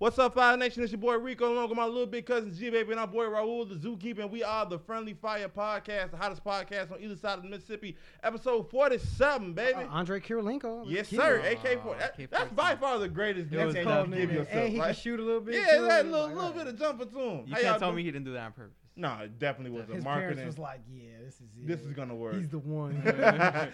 What's up, Fire Nation? It's your boy Rico, along with my little big cousin G Baby and our boy Raul, the zookeeper, and we are the Friendly Fire Podcast, the hottest podcast on either side of the Mississippi. Episode 47, baby. Uh, Andre Kirilenko. yes, Keep sir. AK 4 that, That's by far the greatest That's nickname called you name. give yourself. And he right? can shoot a little bit. Yeah, too. that little, Like, little alright. bit of jumping to him. You How can't tell do- me he didn't do that on purpose. No, it definitely was a His marketing. parents was like, "Yeah, this is it. This is gonna work. He's the one."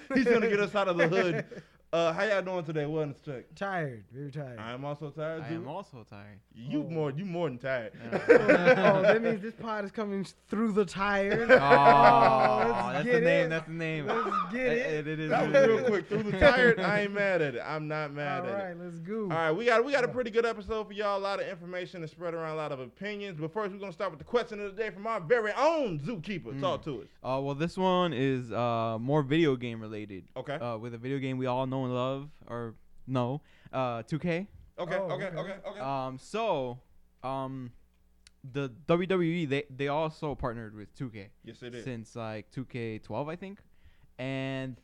He's gonna get us out of the hood. Uh, how y'all doing today? Wellness check. tired, very tired. I am also tired. I too. am also tired. You Oh. more, you more than tired. oh, that means this pod is coming through the tires. Oh, let's that's get the name. it. That's the name. Let's get it. it is. That was real quick. Through the tired, I ain't mad at it. I'm not mad All at it. right, let's go. All right, we got we got a pretty good episode for y'all. A lot of information to spread around, a lot of opinions. But first, we're gonna start with the question of the day from our very own zookeeper. Mm. Talk to us. Uh, well, this one is uh more video game related. Okay. Uh, with a video game we all know and love, or no, uh, 2K. Okay. Oh, okay. okay. Okay. Okay. Um, so, um, the WWE they they also partnered with 2K yes, it is. since like 2K12, I think, and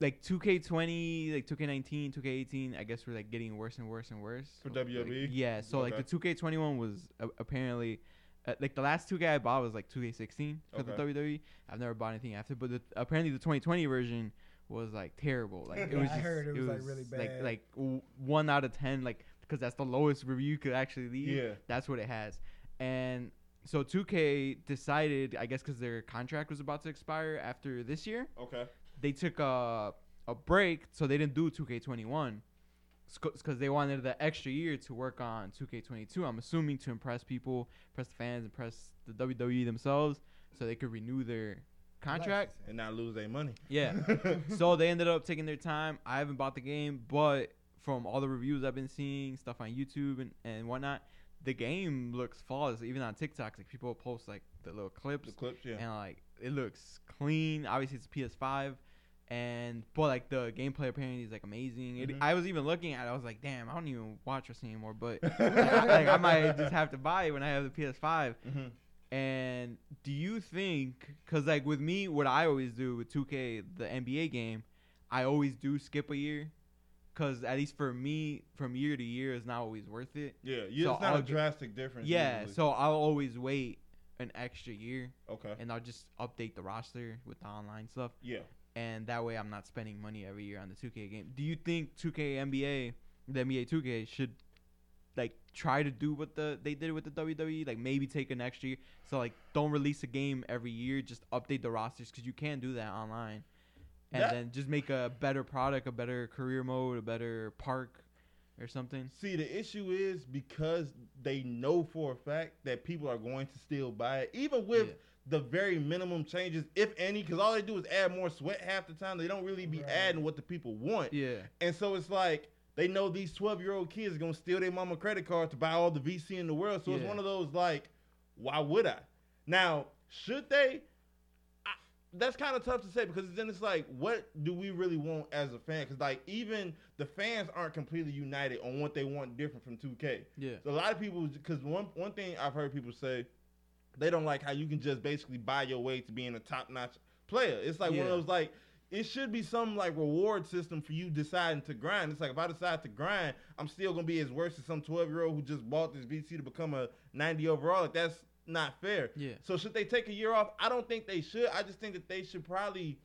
like 2K20, like 2K19, 2K18, I guess we're like getting worse and worse and worse For Like, WWE? yeah, so like the 2K21 was uh, apparently. Uh, like the last 2K I bought was like 2K16 for the Okay. WWE. I've never bought anything after, but the, apparently the 2020 version was like terrible. Like it Yeah, was I just, heard it was, like, really Like bad. like w- one out of ten, like because that's the lowest review you could actually leave. Yeah. That's what it has. And so 2K decided, I guess, because their contract was about to expire after this year, Okay. they took a a break, so they didn't do 2K21 because they wanted the extra year to work on 2K22. I'm assuming to impress people, impress the fans, impress the WWE themselves, so they could renew their contract. And not lose their money. Yeah. so they ended up taking their time. I haven't bought the game, but from all the reviews I've been seeing, stuff on YouTube and, and whatnot, the game looks flawless. Even on TikTok, like people post like the little clips the clips, yeah. and like it looks clean. Obviously, it's PS5, and but like the gameplay apparently is like amazing. It, Mhm. I was even looking at it. I was like, damn, I don't even watch wrestling anymore, but like I might just have to buy it when I have the PS5. Mhm. And do you think, because like with me, what I always do with 2K, the NBA game, I always do skip a year. Because at least for me, from year to year is not always worth it. Yeah. You, So it's not I'll a drastic difference. Yeah, usually. so I'll always wait an extra year Okay. and I'll just update the roster with the online stuff. Yeah. And that way I'm not spending money every year on the 2K game. Do you think 2K NBA, the NBA 2K should try to do what the they did with the WWE, like maybe take an extra year. So like don't release a game every year, just update the rosters cuz you can do that online. And That- then just make a better product, a better career mode, a better park or something. See, the issue is because they know for a fact that people are going to still buy it, even with Yeah. the very minimum changes, if any, because all they do is add more sweat half the time. They don't really be Right. adding what the people want. Yeah. And so it's like they know these 12 year old kids are going to steal their mama credit card to buy all the VC in the world. So it's one of those like, why would I? Now, should they? I, that's kind of tough to say because then it's like, what do we really want as a fan? Because like even the fans aren't completely united on what they want different from 2K. Yeah. So a lot of people, because one one thing I've heard people say, they don't like how you can just basically buy your way to being a top notch player. It's like one of those like it should be some like reward system for you deciding to grind. It's like if I decide to grind, I'm still gonna be as worse as some 12 year old who just bought this VC to become a 90 overall. Like that's not fair. Yeah. So should they take a year off? I don't think they should. I just think that they should probably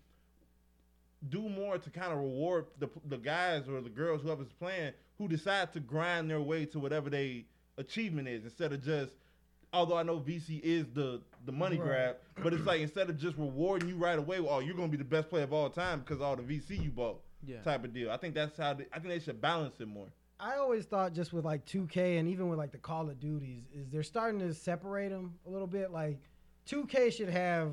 do more to kind of reward the the guys or the girls whoever's playing who decide to grind their way to whatever they achievement is instead of just although I know VC is the the money Right. grab, but it's like instead of just rewarding you right away, oh you're gonna be the best player of all time because all the VC you bought Yeah. type of deal. I think that's how they, I think they should balance it more. I always thought just with like 2K and even with like the Call of Duties is they're starting to separate them a little bit. Like 2K should have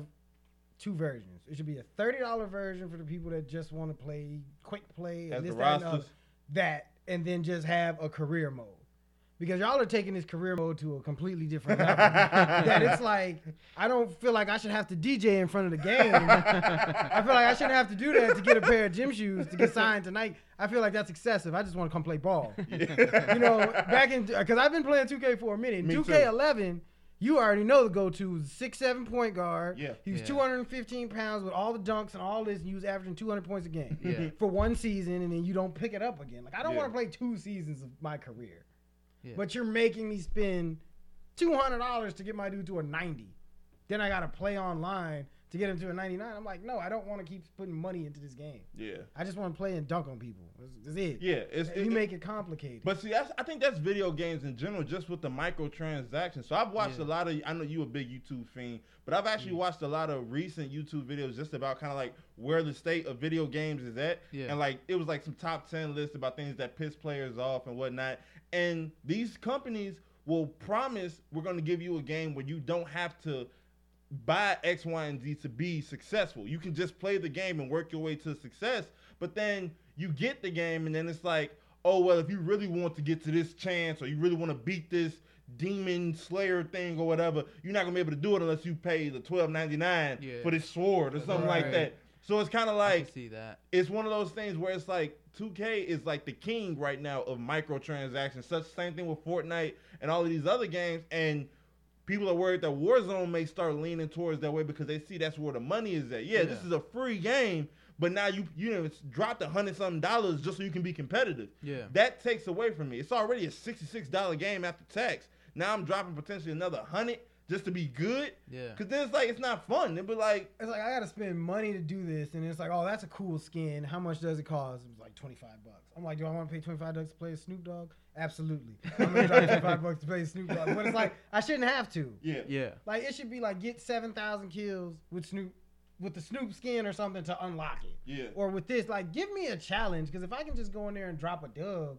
two versions. It should be a thirty dollar version for the people that just want to play quick play As and this the that, and other. that, and then just have a career mode. Because y'all are taking this career mode to a completely different level. that it's like I don't feel like I should have to DJ in front of the game. I feel like I shouldn't have to do that to get a pair of gym shoes to get signed tonight. I feel like that's excessive. I just want to come play ball. you know, back in because I've been playing 2K for a minute. Me 2K11, you already know the go-to six seven point guard. Yeah. he was Yeah. 215 pounds with all the dunks and all this, and he was averaging 200 points a game Yeah. for one season, and then you don't pick it up again. Like I don't Yeah. want to play two seasons of my career. Yeah. But you're making me spend two hundred dollars to get my dude to a ninety. Then I gotta play online to get him to a ninety nine. I'm like, no, I don't want to keep putting money into this game. Yeah. I just want to play and dunk on people. That's, that's it. Yeah. It's, you it- make it complicated. But see, that's, I think that's video games in general, just with the microtransactions. So I've watched Yeah. a lot of. I know you a big YouTube fiend, but I've actually watched a lot of recent YouTube videos just about kind of like where the state of video games is at, Yeah. and like it was like some top ten lists about things that piss players off and whatnot. And these companies will promise we're going to give you a game where you don't have to buy X, Y, and Z to be successful. You can just play the game and work your way to success. But then you get the game, and then it's like, oh well, if you really want to get to this chance, or you really want to beat this demon slayer thing or whatever, you're not gonna be able to do it unless you pay the twelve ninety nine Yeah. for this sword or something like that. So it's kind of like see that. it's one of those things where it's like 2K is like the king right now of microtransactions. Such same thing with Fortnite and all of these other games. And people are worried that Warzone may start leaning towards that way because they see that's where the money is at. Yeah, this is a free game, but now you you know it's dropped a hundred something dollars just so you can be competitive. Yeah. That takes away from me. It's already a sixty six dollar game after tax. Now I'm dropping potentially another hundred just to be good. Yeah. Cause then it's like it's not fun. It'd be like it's like I gotta spend money to do this, and it's like, oh, that's a cool skin. How much does it cost? It's like twenty five bucks. I'm like, do I want to pay twenty five bucks to play as Snoop Dogg? Absolutely. I'm gonna drop twenty five bucks to play Snoop Dogg. But it's like I shouldn't have to. yeah. Yeah. Like it should be like get seven thousand kills with Snoop, with the Snoop skin or something to unlock it. Yeah. Or with this, like give me a challenge because if I can just go in there and drop a dub,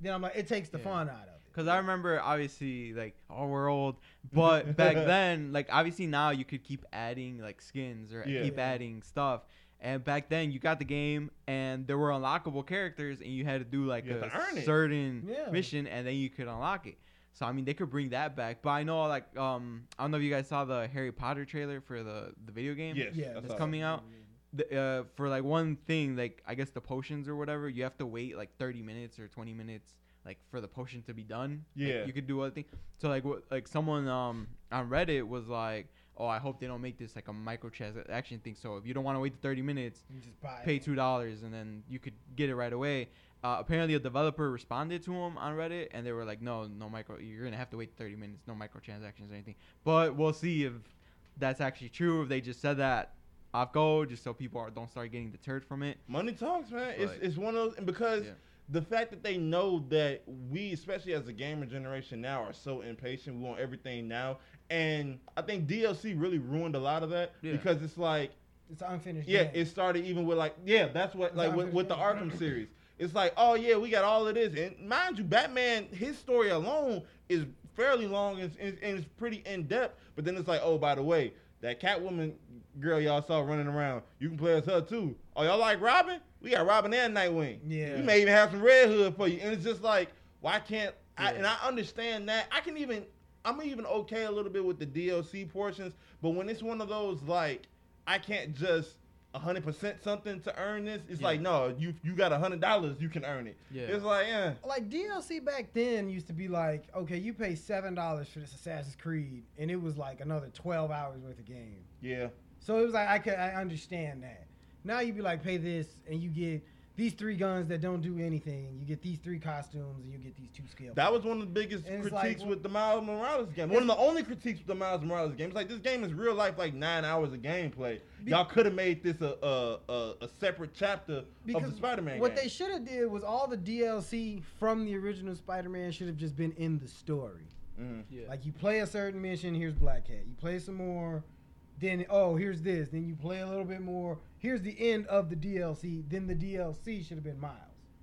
then I'm like, it takes the Yeah. fun out of it. Cause I remember obviously like oh we're old, but back then like obviously now you could keep adding like skins or Yeah. keep adding stuff. And back then you got the game and there were unlockable characters and you had to do like You a to earn it. certain Yeah. mission and then you could unlock it. So I mean they could bring that back. But I know like um I don't know if you guys saw the Harry Potter trailer for the the video game. Yes. Yeah, that's coming out. the, uh, for like one thing, like I guess the potions or whatever, you have to wait like 30 minutes or 20 minutes, like for the potion to be done. Like, Yeah. you could do other things. So like what, like someone um on Reddit was like, oh, I hope they don't make this like a microtransaction thing. So if you don't want to wait the 30 minutes, You just buy pay two dollars and then you could get it right away. Uh, apparently, a developer responded to him on Reddit, and they were like, "No, no micro. You're gonna have to wait 30 minutes. No microtransactions or anything." But we'll see if that's actually true. If they just said that off go, just so people are, don't start getting deterred from it. Money talks, man. It's it's one of those, and because Yeah. The fact that they know that we, especially as a gamer generation now, are so impatient. We want everything now, and I think DLC really ruined a lot of that Yeah. because it's like, It's unfinished. yeah, game. it started even with like, yeah, that's what It's like with, with the Arkham series. It's like, oh yeah, we got all of this, and mind you, Batman, his story alone is fairly long and, and, and it's pretty in depth. But then it's like, oh, by the way, that Catwoman girl y'all saw running around, you can play as her too. Oh, y'all like Robin? We got Robin and Nightwing. Yeah. we may even have some Red Hood for you. And it's just like, why can't? I, and I understand that. I can even, I'm even okay a little bit with the DLC portions, but when it's one of those like, I can't just. hundred percent something to earn this. It's Yeah. like no, you you got a hundred dollars, you can earn it. Yeah. It's like yeah, like DLC back then used to be like, okay, you pay seven dollars for this Assassin's Creed, and it was like another twelve hours worth of game. yeah, So it was like I could I understand that. Now you'd be like, pay this, and you get these three guns that don't do anything. You get these three costumes, and you get these two skills. that was one of the biggest And critiques like, with the Miles Morales game. One of the only critiques with the Miles Morales game. It's like this game is real life, like nine hours of gameplay. Be- Y'all could have made this a a, a a separate chapter of the Spider-Man what game. they should have did was all the DLC from the original Spider-Man should have just been in the story. Mhm. Yeah. Like you play a certain mission, here's Black Cat. You play some more, then oh here's this. Then you play a little bit more. Here's the end of the DLC. Then the DLC should have been Miles.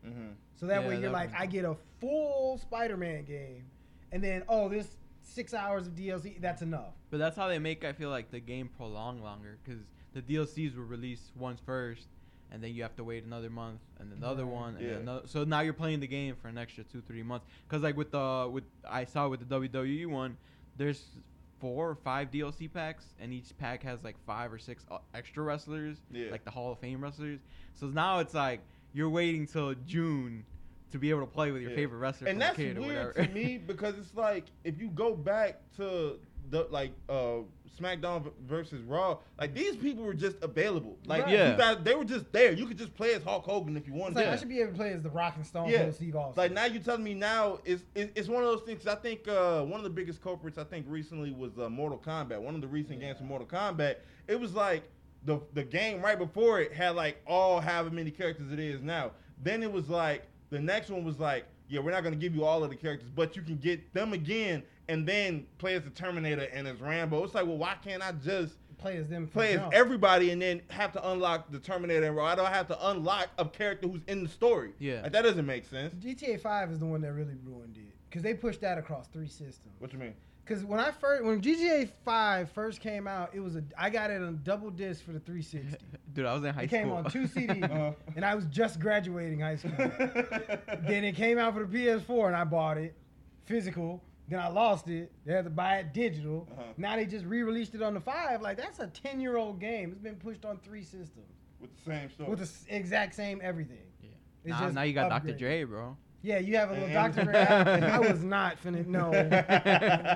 Mhm. So that Yeah, way you're that like, I get a full Spider-Man game, and then oh this six hours of DLC that's enough. But that's how they make I feel like the game prolong longer because the DLCs were released once first, and then you have to wait another month and another Right. one and Yeah. another. So now you're playing the game for an extra two three months. Because like with the with I saw with the WWE one, there's four or five DLC packs, and each pack has like five or six uh, extra wrestlers, Yeah. like the Hall of Fame wrestlers. So now it's like you're waiting till June to be able to play with your Yeah. favorite wrestler and that's the kid or weird to me because it's like if you go back to the, like uh SmackDown versus Raw, like these people were just available. Like Right. Yeah. you guys, they were just there. You could just play as Hulk Hogan if you It's wanted. like to. I should be able to play as the Rock and Stone Yeah. Cold Steve Austin. Like now you telling me now is it's, it's one of those things. I think uh, one of the biggest culprits I think recently was uh, Mortal Kombat. One of the recent games from Mortal Kombat. It was like the the game right before it had like all however many characters it is now. Then it was like the next one was like yeah we're not gonna give you all of the characters but you can get them again and then play as the Terminator and as Rambo. It's like well why can't I just play as them. play as jump. everybody and then have to unlock the Terminator and Raw. I don't have to unlock a character who's in the story. Yeah. like, that doesn't make sense. GTA Five is the one that really ruined it because they pushed that across three systems. What you mean? Because when I first, when GTA Five first came out, it was a I got it on double disc for the 360. Dude, I was in high It school. It came on two CDs, Uh-huh. and I was just graduating high school. then it came out for the PS4, and I bought it physical. Then I lost it. They had to buy it digital. Uh-huh. Now they just re-released it on the five. Like that's a ten-year-old game. It's been pushed on three systems with the same story. with the s- exact same everything. Yeah. It's Now, you got Dr. Dre, bro. Yeah, you have a little And- Dr. Dre. app. I was not finna. No,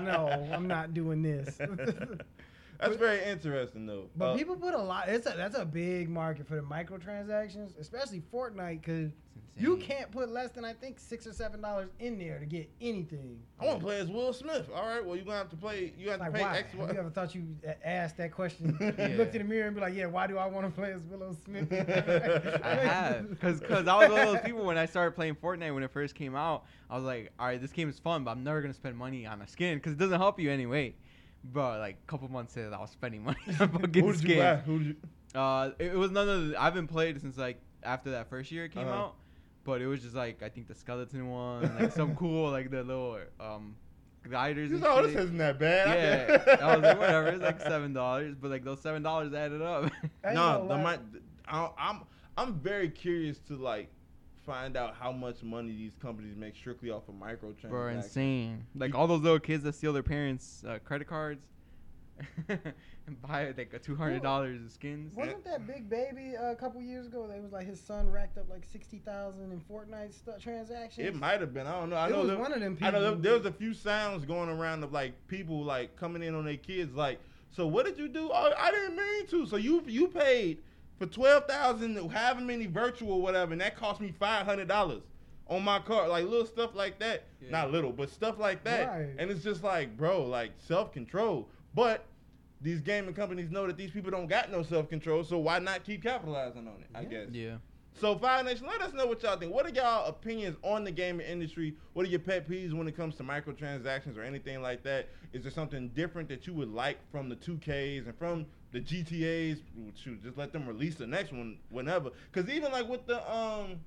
no, I'm not doing this. That's very interesting though. But Uh, people put a lot. It's a that's a big market for the microtransactions, especially Fortnite, because It's you can't put less than I think six or seven dollars in there to get anything. I want to play as Will Smith. All right, well you gonna have to play. You have Like to pay why? X. Have you ever thought you a- asked that question? Yeah. You looked in the mirror and be like, "Yeah, why do I want to play as Willow Smith?" I have, cause, cause I was one of those people when I started playing Fortnite when it first came out. I was like, all right, this game is fun, but I'm never gonna spend money on a skin, cause it doesn't help you anyway. But like a couple months in, I was spending money on fucking Who did you buy? skins. Who did you? Uh, it, it was none of. The, I haven't played since like after that first year it came Uh-huh. out, but it was just like I think the skeleton one, like some cool like the little um gliders. You and know, this isn't that bad. Yeah, I was like, whatever. It's like seven dollars, but like those seven dollars added up. No, gonna the, my, I, I'm I'm very curious to like find out how much money these companies make strictly off of microtransactions. Bro, insane. Like all those little kids that steal their parents' uh, credit cards and buy like a two hundred dollars of skins. Wasn't that Big Baby uh, a couple years ago? They was like his son racked up like sixty thousand in Fortnite stu transactions. It might have been. I don't know. I It know was there- one of them I know there, people- there was a few sounds going around of like people like coming in on their kids like, so what did you do? Oh, I didn't mean to. So you you paid for twelve thousand, however many virtual whatever, and that cost me five hundred dollars on my card, like little stuff like that. Yeah. Not little, but stuff like that. Right. And it's just like, bro, like self control. But these gaming companies know that these people don't got no self control, so why not keep capitalizing on it? I guess. Yeah. So Fire Nation, let us know what y'all think. What are y'all opinions on the gaming industry? What are your pet peeves when it comes to microtransactions or anything like that? Is there something different that you would like from the 2Ks and from the GTAs? Shoot, just let them release the next one whenever. Because even like with the um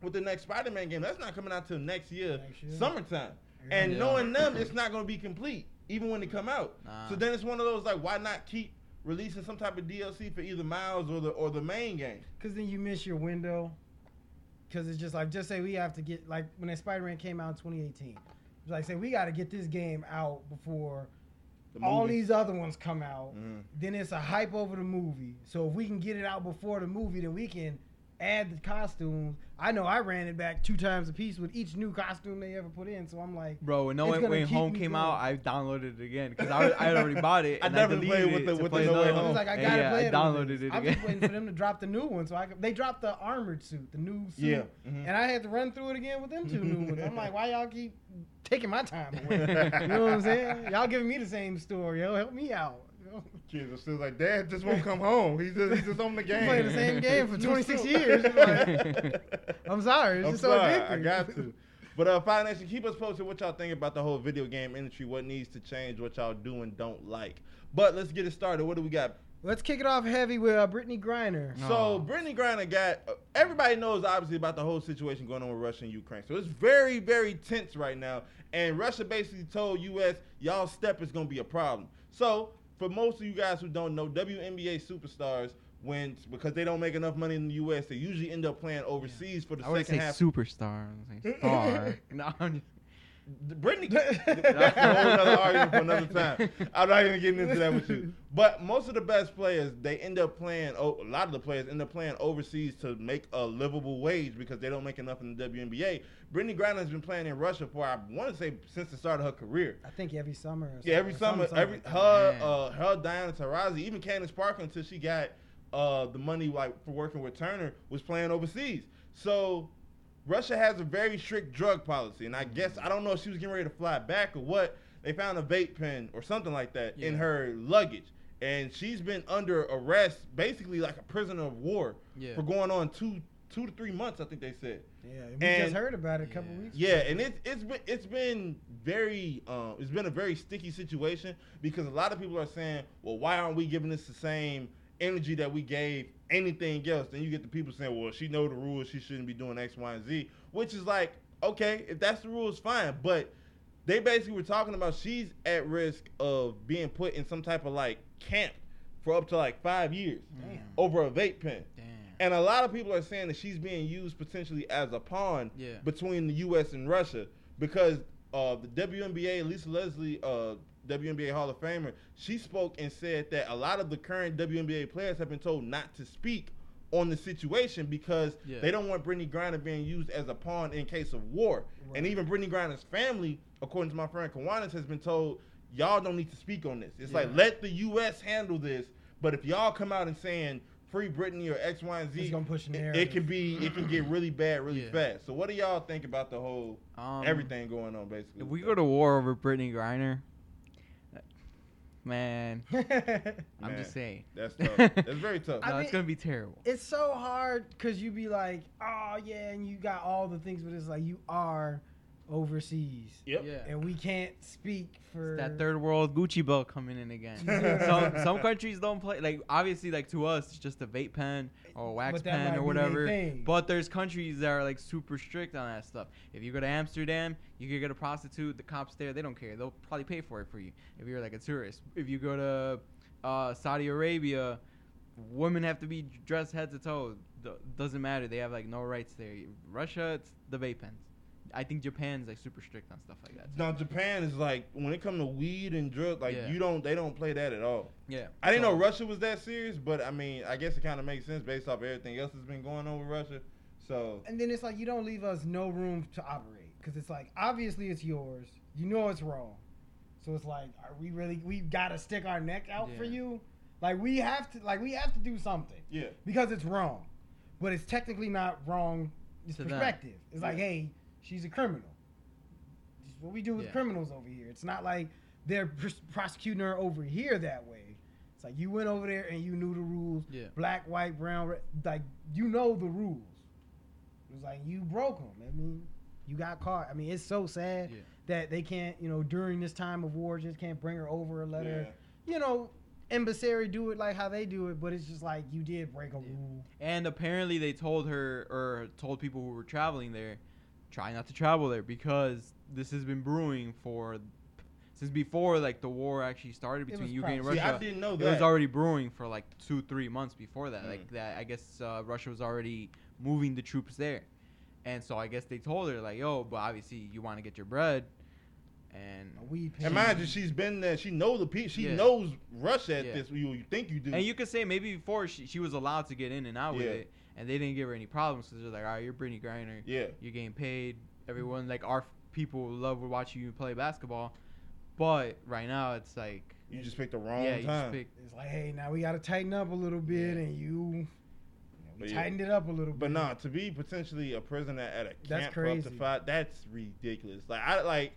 with the next Spider-Man game, that's not coming out till next year, Next year. summertime. And Yeah. knowing them, it's not going to be complete even when they come out. Nah. So then it's one of those like, why not keep releasing some type of DLC for either Miles or the or the main game? Cause then you miss your window. Cause it's just like just say we have to get like when that Spider Man came out in 2018. It's like say we got to get this game out before The all movie. these other ones come out. Mhm. Then it's a hype over the movie. So if we can get it out before the movie, then we can add the costumes. I know I ran it back two times a piece with each new costume they ever put in. So I'm like, Bro, when no It's when, when Home came going. out, I downloaded it again because I, I had already bought it. I And definitely deleted played with it the- to with the play No Way another I Home. was like, I gotta yeah, play I it. on downloaded this. it I'm just waiting for them to drop the new one. So I could, they dropped the armored suit, the new suit. Yeah. Mhm. And I had to run through it again with them two new ones. I'm like, why y'all keep taking my time away? You know what I'm saying? Y'all giving me the same story. Yo, help me out. You know? Kids are still like, Dad just won't come home. He's just, he's just on the game. playing the same game for 26 years. Like- I'm sorry. It's I'm just sorry, so I got to. But uh, Fire Nation, keep us posted what y'all think about the whole video game industry, what needs to change, what y'all do and don't like. But let's get it started. What do we got? Let's kick it off heavy with uh, Brittney Griner. No. So Oh. Brittney Griner got uh, everybody knows obviously about the whole situation going on with Russia and Ukraine. So it's very very tense right now, and Russia basically told U.S. y'all step is gonna be a problem. So for most of you guys who don't know, WNBA superstars when because they don't make enough money in the U.S. they usually end up playing overseas for the I second half. superstar. I would say star. no, I'm just- Brittney, that's a whole other argument for another time. I'm not even getting into that with you. But most of the best players, they end up playing. Oh, a lot of the players end up playing overseas to make a livable wage because they don't make enough in the WNBA. Brittney Griner has been playing in Russia for I want to say since the start of her career. I think every summer. Or Yeah, every something- summer, something every her, uh, her Diana Taurasi, even Candace Parker until she got uh the money like for working with Turner was playing overseas. So Russia has a very strict drug policy, and I guess I don't know if she was getting ready to fly back or what. They found a vape pen or something like that in her luggage, and she's been under arrest, basically like a prisoner of war, Yeah. for going on two two to three months. I think they said. Yeah, we And- just heard about it a couple Yeah. weeks. Yeah, and it's it's been it's been very um, it's been a very sticky situation because a lot of people are saying, well, why aren't we giving this the same energy that we gave anything else? Then you get the people saying, well, she know the rules, she shouldn't be doing X, Y, and Z, which is like, okay, if that's the rules, fine, but they basically were talking about she's at risk of being put in some type of like camp for up to like five years Damn. over a vape pen. Damn. And a lot of people are saying that she's being used potentially as a pawn Yeah. between the U.S. and Russia because uh, the WNBA, Lisa Leslie, uh, WNBA Hall of Famer, she spoke and said that a lot of the current WNBA players have been told not to speak on the situation because Yeah. they don't want Brittney Griner being used as a pawn in case of war. And even Brittney Griner's family, according to my friend Kawanis, has been told y'all don't need to speak on this. It's like let the U.S. handle this, but if y'all come out and saying free Brittney or X, Y, and Z, gonna push an it, it can be it can get really bad really Yeah. fast. So what do y'all think about the whole Um, everything going on basically? If we go to war over Brittney Griner, man, I'm just saying. that's tough. That's very tough. No, I it's gonna be terrible. it's so hard because you be like, oh yeah, and you got all the things, but it's like you are overseas, yep. Yeah. and we can't speak for That third world Gucci belt coming in again. Yeah. some some countries don't play like obviously like to us it's just a vape pen or a wax pen or whatever. But there's countries that are like super strict on that stuff. If you go to Amsterdam, you can get a prostitute. The cops there, they don't care. They'll probably pay for it for you if you're like a tourist. If you go to uh, Saudi Arabia, women have to be dressed head to toe. D- doesn't matter. They have like no rights there. Russia, it's the vape pens. I think Japan's like super strict on stuff like that. too. Now Japan is like when it comes to weed and drugs, like Yeah. you don't they don't play that at all. Yeah. I didn't So- know Russia was that serious, but I mean I guess it kind of makes sense based off everything else that's been going on with Russia. So And then it's like you don't leave us no room to operate because it's like obviously it's yours. You know it's wrong. So it's like, are we really? We gotta stick our neck out for you. Like we have to. Like we have to do something yeah, because it's wrong, but it's technically not wrong. It's To them. perspective. It's like, hey, she's a criminal. This is what we do with Yeah. criminals over here. It's not like they're pros- prosecuting her over here that way. It's like you went over there and you knew the rules. Yeah. Black, white, brown, red, like you know the rules. It was like you broke them. I mean, you got caught. I mean, it's so sad Yeah. that they can't, you know, during this time of war, just can't bring her over or let her, yeah. you know, embassy do it like how they do it. But it's just like you did break a Yeah. rule. And apparently they told her or told people who were traveling there, try not to travel there because this has been brewing for since before like the war actually started between Ukraine and probably- See, Russia. I didn't know it was already brewing for like two, three months before that. Mm. Like that, I guess uh, Russia was already moving the troops there, and so I guess they told her like, "Yo, but obviously you want to get your bread," and A weed. And mind you, she's been there. She knows the people. She Yeah. knows Russia at Yeah. this. You, you think you do? and you could say maybe before she, she was allowed to get in and out with it, and they didn't give her any problems because they're like, "All right, you're Brittney Griner, yeah. you're getting paid. Everyone like our people love watching you play basketball." But right now it's like, You just picked the wrong yeah, you just time. pick. It's like, hey, now we got to tighten up a little bit, Yeah. and you, you know, we But yeah. tightened it up a little bit, But bit. nah, to be potentially a prisoner at a camp That's for up to crazy. five, that's ridiculous. Like I like,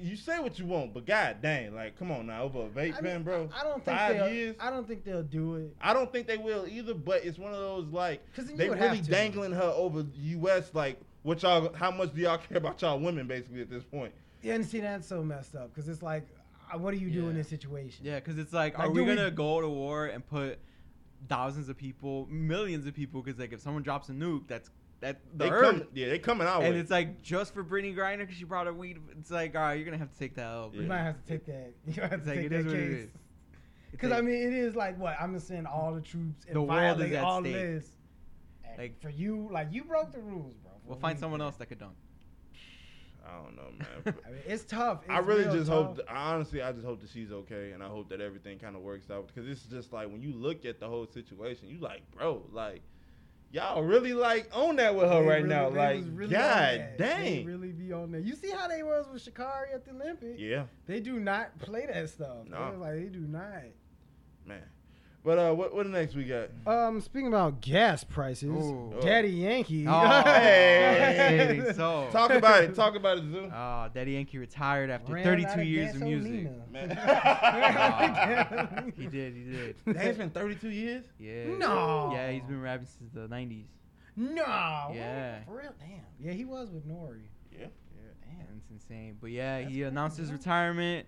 you say what you want, but god dang, like come on now, over a vape I pen, mean, bro. I, I don't think Five they'll. years? I don't think they'll do it. I don't think they will either, but it's one of those like Cause then you they would really dangling her over the U.S. Like what y'all? How much do y'all care about y'all women basically at this point? Yeah, and see that's so messed up because it's like, uh, what do you do in this situation? Yeah, because it's like, Like, are we we- gonna go to war and put thousands of people, millions of people? Because like, if someone drops a nuke, that's that the They earth. come, yeah, they coming out. and way. it's like just for Brittney Griner because she brought a weed. It's like, all right, you're gonna have to take that L. You might have to take that. You might have It's to like, take it that is what it case. is. Because I mean, it is like what I'm gonna send all the troops and The world is at all stake. this. And Like- for you, like you broke the rules, bro. for we'll a find someone pen. else that could dunk. I don't know, man. I mean, it's tough. I really real just tough. hope. That, honestly, I just hope that she's okay, and I hope that everything kind of works out because it's just like when you look at the whole situation, you like, bro, like y'all really like on that with her They right really- now. Like, really god dang. really be on that. You see how they was with Sha'Carri at the Olympics? yeah, They do not play that stuff. No. Like they do not. man. But uh, what what next we got? Um, speaking about gas prices, Ooh. Daddy Yankee. Oh, Hey. hey, so Talk about it. Talk about it, Zoo. Oh, Daddy Yankee retired after Ran 32 of years of music. gasolina. Man. He did, he did. That's been 32 years. Yeah. No. Yeah, he's been rapping since the 90s. No. Yeah. For real? Damn. Yeah, he was with Nori. Yeah. Damn, it's insane. But yeah, That's he announced his yeah. retirement.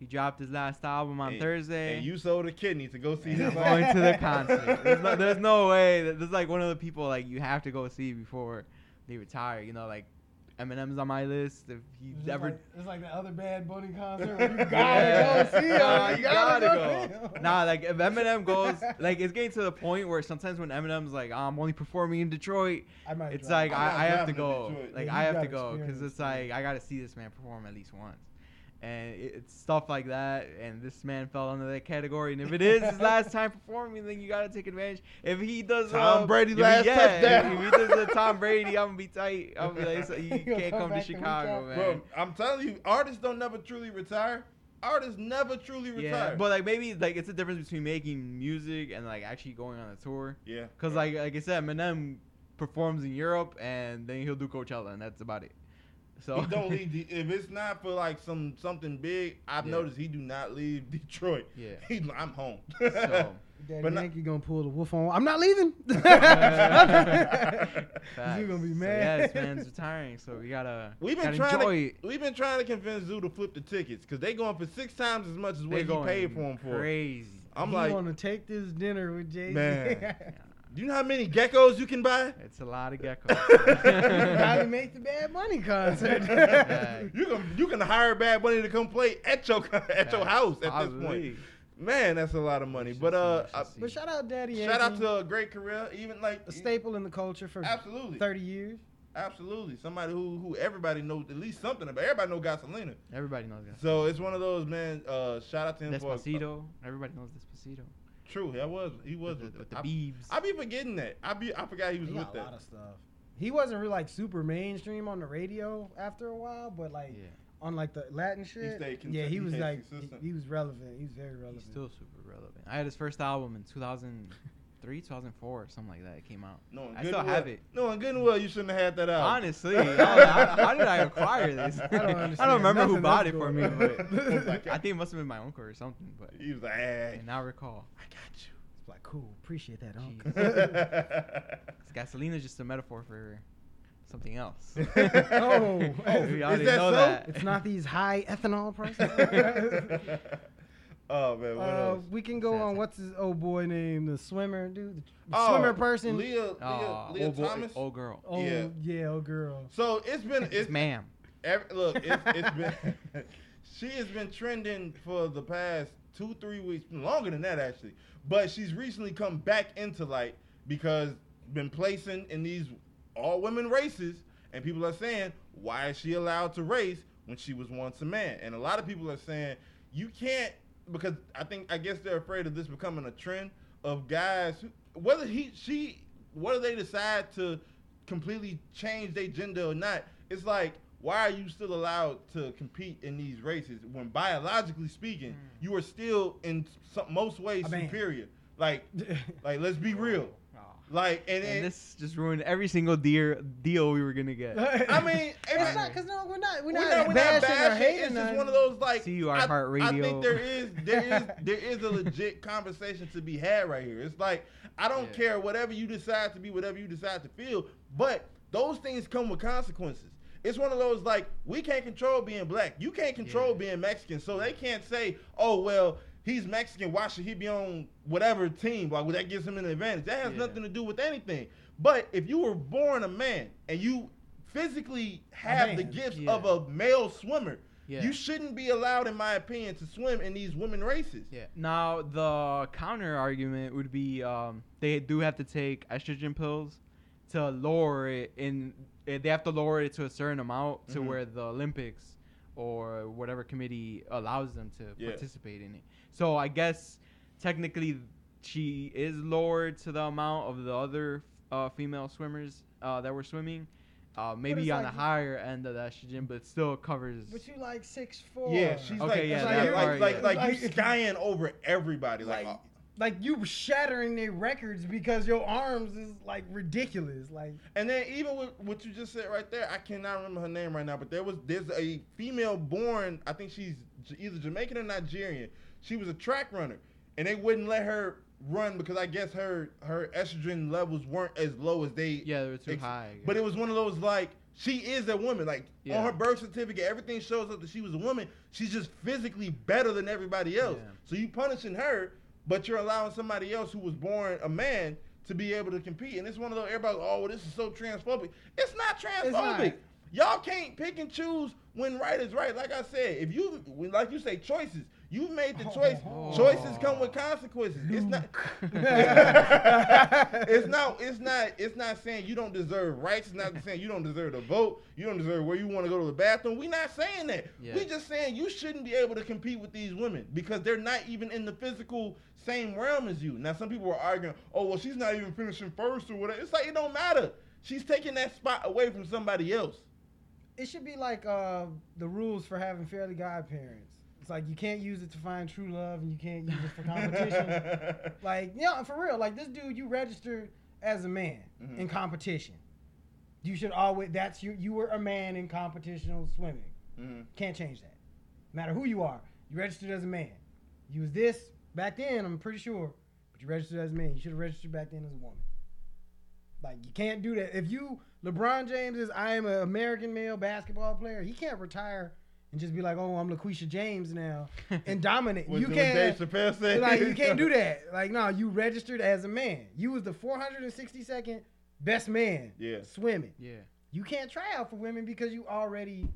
He dropped his last album on And- Thursday. And you sold a kidney to go see him. going to the concert. There's no, there's no way. That, this is like one of the people like you have to go see before they retire. You know, like Eminem's on my list. If he It's ever, like, it's like the other Bad Bunny concert. Where you gotta Yeah. go see him. Nah, you you gotta, gotta go. go. see him. nah, like if Eminem goes, like it's getting to the point where sometimes when Eminem's like, I'm only performing in Detroit, I might it's drive. like I'm I, I have to go. Detroit. Like Yeah, I have to go because it's like I got to see this man perform at least once. And it's stuff like that, and this man fell under that category. And if it is his last time performing, then you gotta take advantage. If he does Tom uh, Brady if he- last yeah, touchdown. If, if he does the Tom Brady, I'm gonna be tight. I'm gonna be like, so you can't come come to Chicago, man. Bro, I'm telling you, artists don't never truly retire. Artists never truly retire. Yeah, retire. but like maybe like it's a difference between making music and like actually going on a tour. yeah, Cause like like I said, Eminem performs in Europe and then he'll do Coachella and that's about it. So he don't leave. The, if it's not for like some something big, I've Yeah. noticed he do not leave Detroit. yeah. He's like, I'm home. So Daddy But not- gonna pull the wolf on. I'm not leaving. facts. You gonna be So, mad. yeah, this man's retiring, so we gotta We've been gotta trying enjoy to it. we've been trying to convince Zoo to flip the tickets because they going for six times as much as They're what he going paid for them for. Crazy. I'm he like, want to take this dinner with Jay Z. Man. Yeah. do you know how many geckos you can buy? It's a lot of geckos. Probably geckos. make the Bad Bunny concert. you can you can hire Bad Bunny to come play at your at your house at this point. Man, that's a lot of money. But uh, we should uh, see. but shout out Daddy Yankee. shout out to a great career. Even like a staple in the culture for absolutely, 30 years. absolutely somebody who who everybody knows at least something about. Everybody knows Gasolina. Everybody knows that. So it's one of those man. Uh, shout out to him for Despacito. Everybody knows Despacito. True, that was he was with with the, with the, the I, Beebs. I be forgetting that. I be I forgot he was He with got a lot of stuff. He wasn't really like super mainstream on the radio after a while, but like yeah. on like the Latin shit, stayed yeah, he was he like he, he was relevant. He was very relevant. He's still super relevant. I had his first album in 2003, 2004, something like that. It came out. No, I still have it. No, good and well, you shouldn't have had that out. Honestly, I was like, how, how did I acquire this? I don't I don't remember who bought it for me, but I think it must have been my uncle or something. But he was like, hey, I recall. I got you. It's like cool, appreciate that, Jeez. uncle. Gasolina is just a metaphor for something else. Oh. oh, we Is already that know so? that. it's not these high ethanol prices. Oh man, what uh, else? we can go Sad, on. sad. What's his old boy name? The swimmer dude, the Oh, swimmer person. Lia, Lia, Aw, Lia old boy- Thomas. old girl. oh yeah. yeah. oh girl. So it's been It's it's ma'am. every, look it's, it's been she has been trending for the past two three weeks longer than that actually, but she's recently come back into light because been placing in these all women races and people are saying why is she allowed to race when she was once a man and a lot of people are saying you can't because I think I guess they're afraid of this becoming a trend of guys who, whether he she whether they decide to completely change their gender or not it's like why are you still allowed to compete in these races when biologically speaking mm. you are still in some, most ways A man. superior like like let's be real like and, And and this just ruined every single deal deal we were gonna get. I mean it's it's not because no, we're not. We're, we're not, not, we're not bashing or hating. It's just one of those like See you, I, I think there is there is there is a legit conversation to be had right here. It's like I don't Yeah. care whatever you decide to be, whatever you decide to feel, but those things come with consequences. It's one of those like we can't control being black. You can't control Yeah. being Mexican, so they can't say, "Oh well, he's Mexican. Why should he be on whatever team? Why would that gives him an advantage?" That has Yeah. nothing to do with anything. But if you were born a man and you physically have the gifts yeah. of a male swimmer, Yeah. you shouldn't be allowed, in my opinion, to swim in these women races. Yeah. Now the counter argument would be um, they do have to take estrogen pills to lower it in eh, they have to lower it to a certain amount to Mhm. where the Olympics or whatever committee allows them to Yeah. participate in it. So I guess technically she is lowered to the amount of the other uh, female swimmers uh, that were swimming. Uh, maybe on like the higher end of the estrogen, but still covers. But you like six four. Yeah, she's Okay, like, yeah, it's that like, like, part, like, yeah. like, Like, you if- skying over everybody. Like, like uh, like you were shattering their records because your arms is like ridiculous. Like and then even with what you just said right there, I cannot remember her name right now, but there was there's a female born. I think she's either Jamaican or Nigerian. She was a track runner, and they wouldn't let her run because I guess her her estrogen levels weren't as low as they. yeah, they were too ex- high. But it was one of those like she is a woman. Like Yeah. on her birth certificate, everything shows up that she was a woman. She's just physically better than everybody else. Yeah. So you punishing her, but you're allowing somebody else who was born a man to be able to compete. And it's one of those everybody. Oh, this is so transphobic. It's not transphobic. not. Y'all can't pick and choose when right is right. Like I said, if you like you say choices, you've made the choice. Oh. Choices come with consequences. It's not. it's not. It's not. It's not saying you don't deserve rights. It's not saying you don't deserve to vote. You don't deserve where you want to go to the bathroom. We're not saying that. Yeah. We just saying you shouldn't be able to compete with these women because they're not even in the physical same realm as you. Now some people are arguing, oh well, she's not even finishing first or whatever. It's like it don't matter. She's taking that spot away from somebody else. it should be like uh, the rules for having Fairly OddParents. It's like you can't use it to find true love, and you can't use it for competition. like, yeah, for real. Like this dude, you registered as a man Mhm. in competition. You should always. That's you. You were a man in competitional swimming. Mhm. Can't change that. No matter who you are, you registered as a man. You was this back then. I'm pretty sure, but you registered as a man. You should have registered back then as a woman. Like you can't do that. If you LeBron James is I am an American male basketball player, he can't retire and just be like, oh, I'm LaQuisha James now and dominate. You can't. Dave Chappelle said. Like you can't do that. Like no, you registered as a man. You was the 462nd best man Yeah. swimming. yeah. You can't try out for women because you already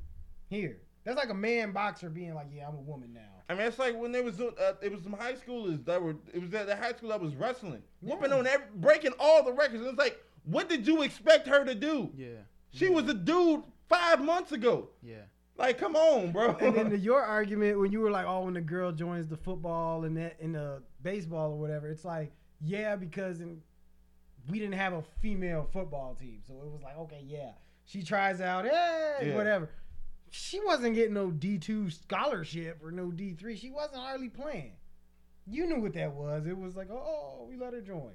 here. That's like a man boxer being like, yeah, I'm a woman now. I mean, it's like when there was uh, it was some high schoolers that were it was at the high school that was wrestling, whooping on every breaking all the records. And it's like, what did you expect her to do? Yeah. She was a dude five months ago. Yeah. Like, come on, bro. And then to your argument when you were like, oh, when the girl joins the football and that in the baseball or whatever, it's like, yeah, because in, we didn't have a female football team, so it was like, okay, yeah, she tries out, hey, Yeah. whatever. She wasn't getting no D two scholarship or no D three. She wasn't hardly playing. You knew what that was. It was like, oh, we let her join.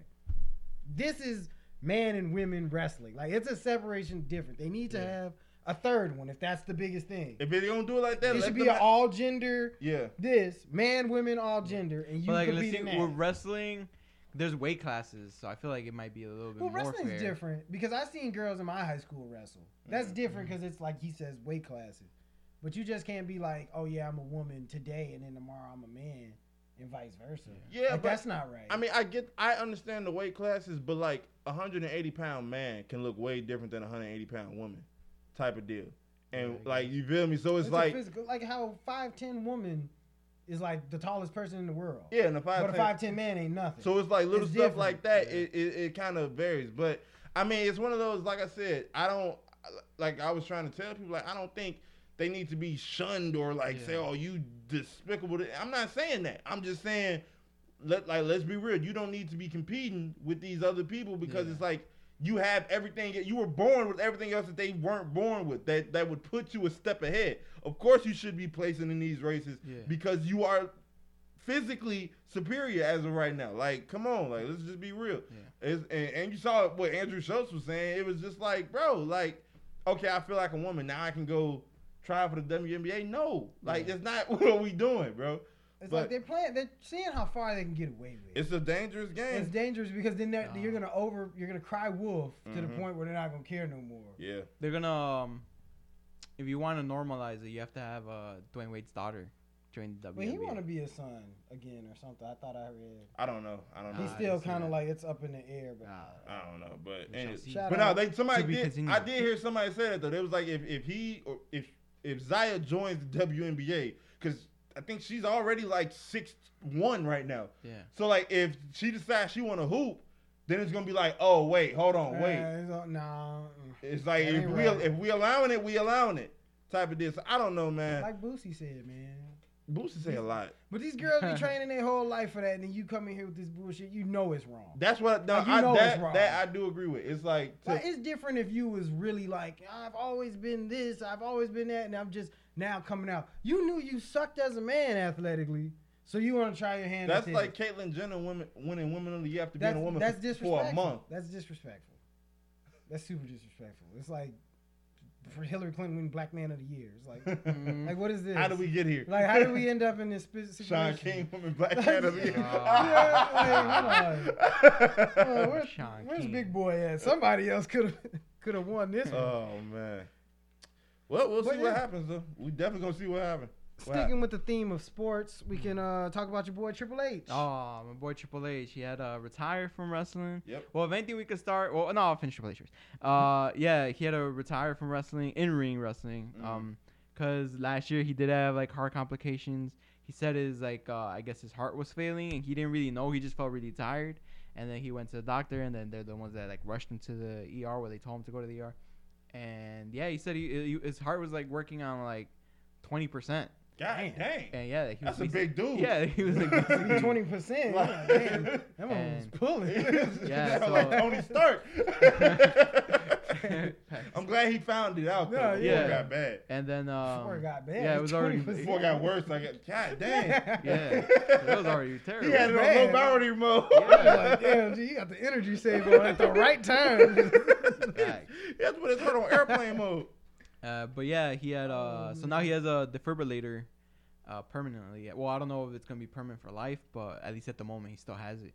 This is man and women wrestling. Like it's a separation different. They need to Yeah. have a third one if that's the biggest thing. if they don't do it like that, It should be an all gender. yeah. This man, women, all gender, and you But like, let's see, in that. with wrestling, there's weight classes, so I feel like it might be a little bit well, more wrestling's fair. different because I've seen girls in my high school wrestle. That's Mhm. different because it's like he says weight classes, but you just can't be like, oh yeah, I'm a woman today, and then tomorrow I'm a man, and vice versa. Yeah, like, but- that's not right. I mean, I get, I understand the weight classes, but like a 180 pound man can look way different than a 180 pound woman, type of deal. And Yeah, like, you feel me? So it's, a like, physical, like how five ten woman is like the tallest person in the world. yeah, and the five. but a five ten man ain't nothing. So it's like little It's stuff like that. different. It, it, it kind of varies, but I mean, it's one of those. Like I said, I don't like. I was trying to tell people, like I don't think they need to be shunned or like say, "Oh, you despicable." I'm not saying that. I'm just saying, let like let's be real. You don't need to be competing with these other people because Yeah. it's like you have everything. You were born with everything else that they weren't born with. That that would put you a step ahead. Of course, you should be placing in these races Yeah. because you are physically superior as of right now. Like, come on, like let's just be real. Yeah. And, and you saw what Andrew Schulz was saying. It was just like, bro, like, okay, I feel like a woman now. I can go try for the WNBA. No, like Yeah. it's not what we doing, bro. It's but- like they're playing. They're seeing how far they can get away with. It's a dangerous game. It's dangerous because then they're, Nah. you're gonna over you're gonna cry wolf to the Mhm. point where they're not gonna care no more. yeah, They're gonna, um, if you want to normalize it, you have to have uh, Dwyane Wade's daughter join the WNBA. But he want to be a son again or something. I thought I read. I don't know. I don't know. He's still kind of like it's up in the air, but Ah, I don't know, but we shall and, see. Shout but no, out. they somebody did. continued. I did hear somebody say that though. It was like, if if he or if if Zaya joins the WNBA, because I think she's already like six one right now. yeah. So like if she decides she want to hoop, then it's gonna be like, oh wait, hold on, wait. Uh, it's all- no. It's like if we right. if we allowing it, we allowing it. Type of this. I don't know, man. Like Boosie said, man. Boosie say a lot. But these girls be training their whole life for that, and then you come in here with this bullshit. You know it's wrong. That's what no, Like, you I, know it's that wrong. that I do agree with. It's like to- Like, it's different if you was really like, I've always been this, I've always been that, and I'm just now coming out. You knew you sucked as a man athletically, so you want to try your hand. that's at like this. Caitlyn Jenner women winning women of the year after that's, being a woman that's for, disrespectful. a month. That's disrespectful. That's super disrespectful. It's like for Hillary Clinton winning Black Man of the Year. It's like, Mhm. like what is this? How did we get here? like how did we end up in this spe- situation? Shaun King woman black man of the year. Yeah, like, Oh, where's, Shaun where's King. Big Boy at? Somebody else could have could have won this one. oh man. Well, we'll But see what happens though. We definitely gonna see what happens. What Sticking with the theme of sports, we can uh, talk about your boy Triple H. Oh, my boy Triple H. He had to retire from wrestling. Yep. Well, if anything, we could start. Well, no, I'll finish Triple H first. Uh, yeah, he had to retire from wrestling, in ring wrestling. Mhm. Um, cause last year he did have like heart complications. He said his like uh, I guess his heart was failing, and he didn't really know. He just felt really tired, and then he went to the doctor, and then they're the ones that like rushed him to the ER where they told him to go to the ER. And yeah, he said he, he his heart was like working on like twenty percent. God dang. And yeah, he was That's a big dude. Yeah, he was like Twenty percent. Like- Damn, that one was And- pulling. Yeah, Sound like Tony Stark. I'm glad he found it out. Yeah. Before yeah. it got bad. and then um, Before it got bad. yeah, it was already- Before it got worse, like God damn. yeah, it was already terrible. He had it on Man. low power mode. Yeah. like, damn, G, you got the energy save on at the right time. Facts. He had to put on airplane mode. Uh, but yeah, he had uh, so now he has a defibrillator, uh, permanently. Well, I don't know if it's gonna be permanent for life, but at least at the moment he still has it.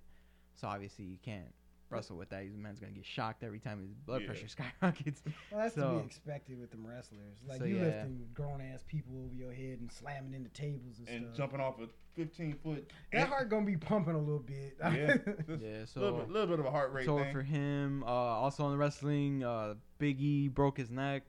So obviously he can't wrestle with that. His man's gonna get shocked every time his blood Yeah. pressure skyrockets. Well, that's to So- be expected with them wrestlers. Like So, you yeah. lifting grown ass people over your head and slamming into tables and, And stuff. jumping off a 15 foot. That heart gonna be pumping a little bit. Yeah. Just Yeah, a little bit, little bit of a heart rate so thing. for him, uh, also in the wrestling, uh, Big E broke his neck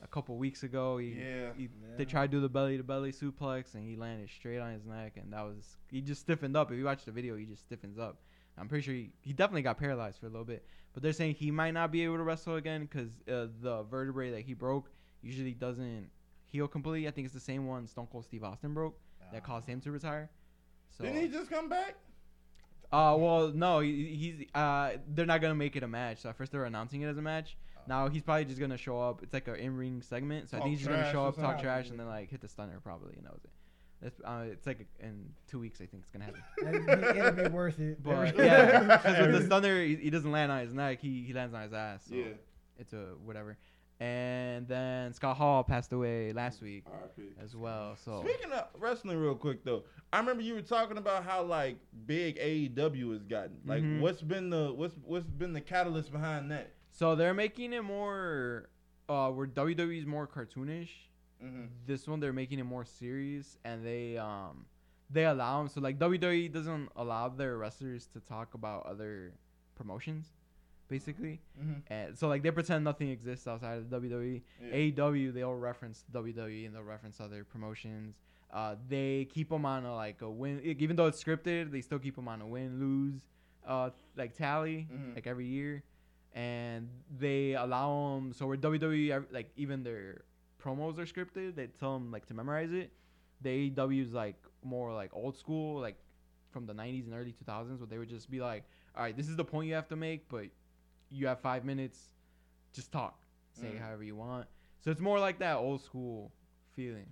a couple weeks ago. He, Yeah. he Yeah. they tried to do the belly to belly suplex and he landed straight on his neck and that was he just stiffened up. If you watch the video, he just stiffens up. I'm pretty sure he, he definitely got paralyzed for a little bit. But they're saying he might not be able to wrestle again because uh, the vertebrae that he broke usually doesn't heal completely. I think it's the same one Stone Cold Steve Austin broke that caused him to retire. So Didn't he just come back? uh, well, no, he, he's uh, they're not gonna make it a match. So at first they were announcing it as a match. Now he's probably just gonna show up. It's like an in-ring segment, so I think he's just gonna show up, talk trash, and then like hit the stunner probably, and that was it. That's, uh, it's like in two weeks, I think it's gonna happen. It'll be, be worth it. But yeah, because with the stunner, he, he doesn't land on his neck. He he lands on his ass. So Yeah. it's a whatever. And then Scott Hall passed away last week R.I.P. as well. So Speaking of wrestling, real quick though, I remember you were talking about how like big AEW has gotten. Like, Mhm. what's been the what's what's been the catalyst behind that? so they're making it more, uh, where WWE's more cartoonish. Mm-hmm. this one they're making it more serious and they um they allow them so like WWE doesn't allow their wrestlers to talk about other promotions basically Mm-hmm. and so like they pretend nothing exists outside of WWE Yeah. AEW they all reference WWE and they'll reference other promotions uh they keep them on a like a win even though it's scripted they still keep them on a win lose uh like tally Mhm. like every year and they allow them so where WWE like even their promos are scripted they tell them like to memorize it the AEW is like more like old school like from the 90s and early 2000s where they would just be like all right this is the point you have to make but you have five minutes just talk say Mm. however you want so it's more like that old school feeling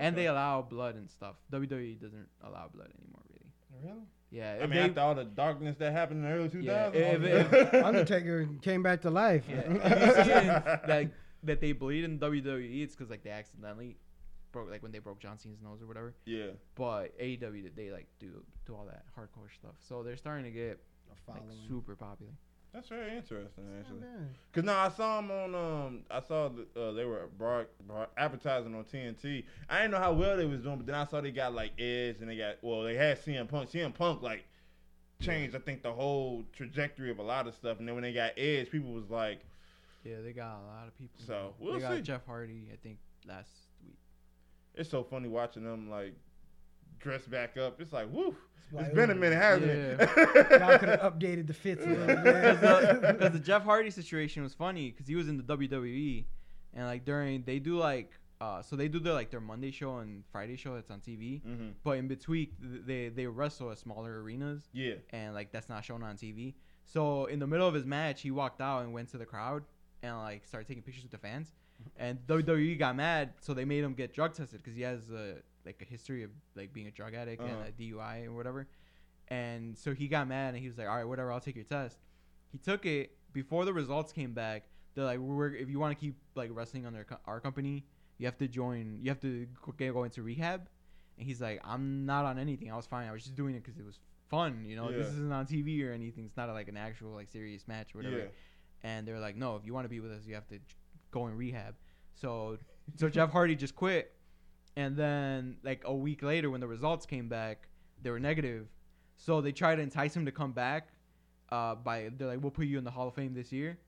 and they allow blood and stuff WWE doesn't allow blood anymore really Really? yeah I mean, they- after all the darkness that happened in the early 2000s. Yeah, if- Undertaker came back to life. Yeah, if you see that that they bleed in WWE, it's because like they accidentally broke like when they broke John Cena's nose or whatever. yeah. But AEW they like do do all that hardcore stuff, so they're starting to get like super popular. That's very interesting, actually. Cause now I saw them on um I saw the, uh, they were broad, broad, advertising on TNT. I didn't know how well they was doing, but then I saw they got like Edge and they got well they had CM Punk. CM Punk like changed I think the whole trajectory of a lot of stuff. And then when they got Edge, people was like, Yeah, they got a lot of people. So, we'll they got see. Jeff Hardy, I think last week. it's so funny watching them like dress back up. It's like, woo. Like, It's been a minute, hasn't it? Y'all could have updated the fits a little Because the, the Jeff Hardy situation was funny because he was in the WWE, and like during they do like uh so they do their like their Monday show and Friday show that's on TV, hmm but in between they they wrestle at smaller arenas Yeah. and like that's not shown on TV. So in the middle of his match, he walked out and went to the crowd and like started taking pictures with the fans, and WWE got mad, so they made him get drug tested because he has a like a history of like being a drug addict Uh-huh. and a DUI or whatever. And so he got mad and he was like, "All right, whatever, I'll take your test." He took it before the results came back. They're like, "We're if you want to keep like wrestling under our company, you have to join. You have to go go into rehab." And he's like, "I'm not on anything. I was fine. I was just doing it because it was fun. You know, this isn't on TV or anything. It's not like an actual like serious match or whatever." Yeah. And they're like, "No, if you want to be with us, you have to go in rehab." So so Jeff Hardy just quit. And then like a week later when the results came back, they were negative. So they tried to entice him to come back uh, by they're like, "We'll put you in the Hall of Fame this year."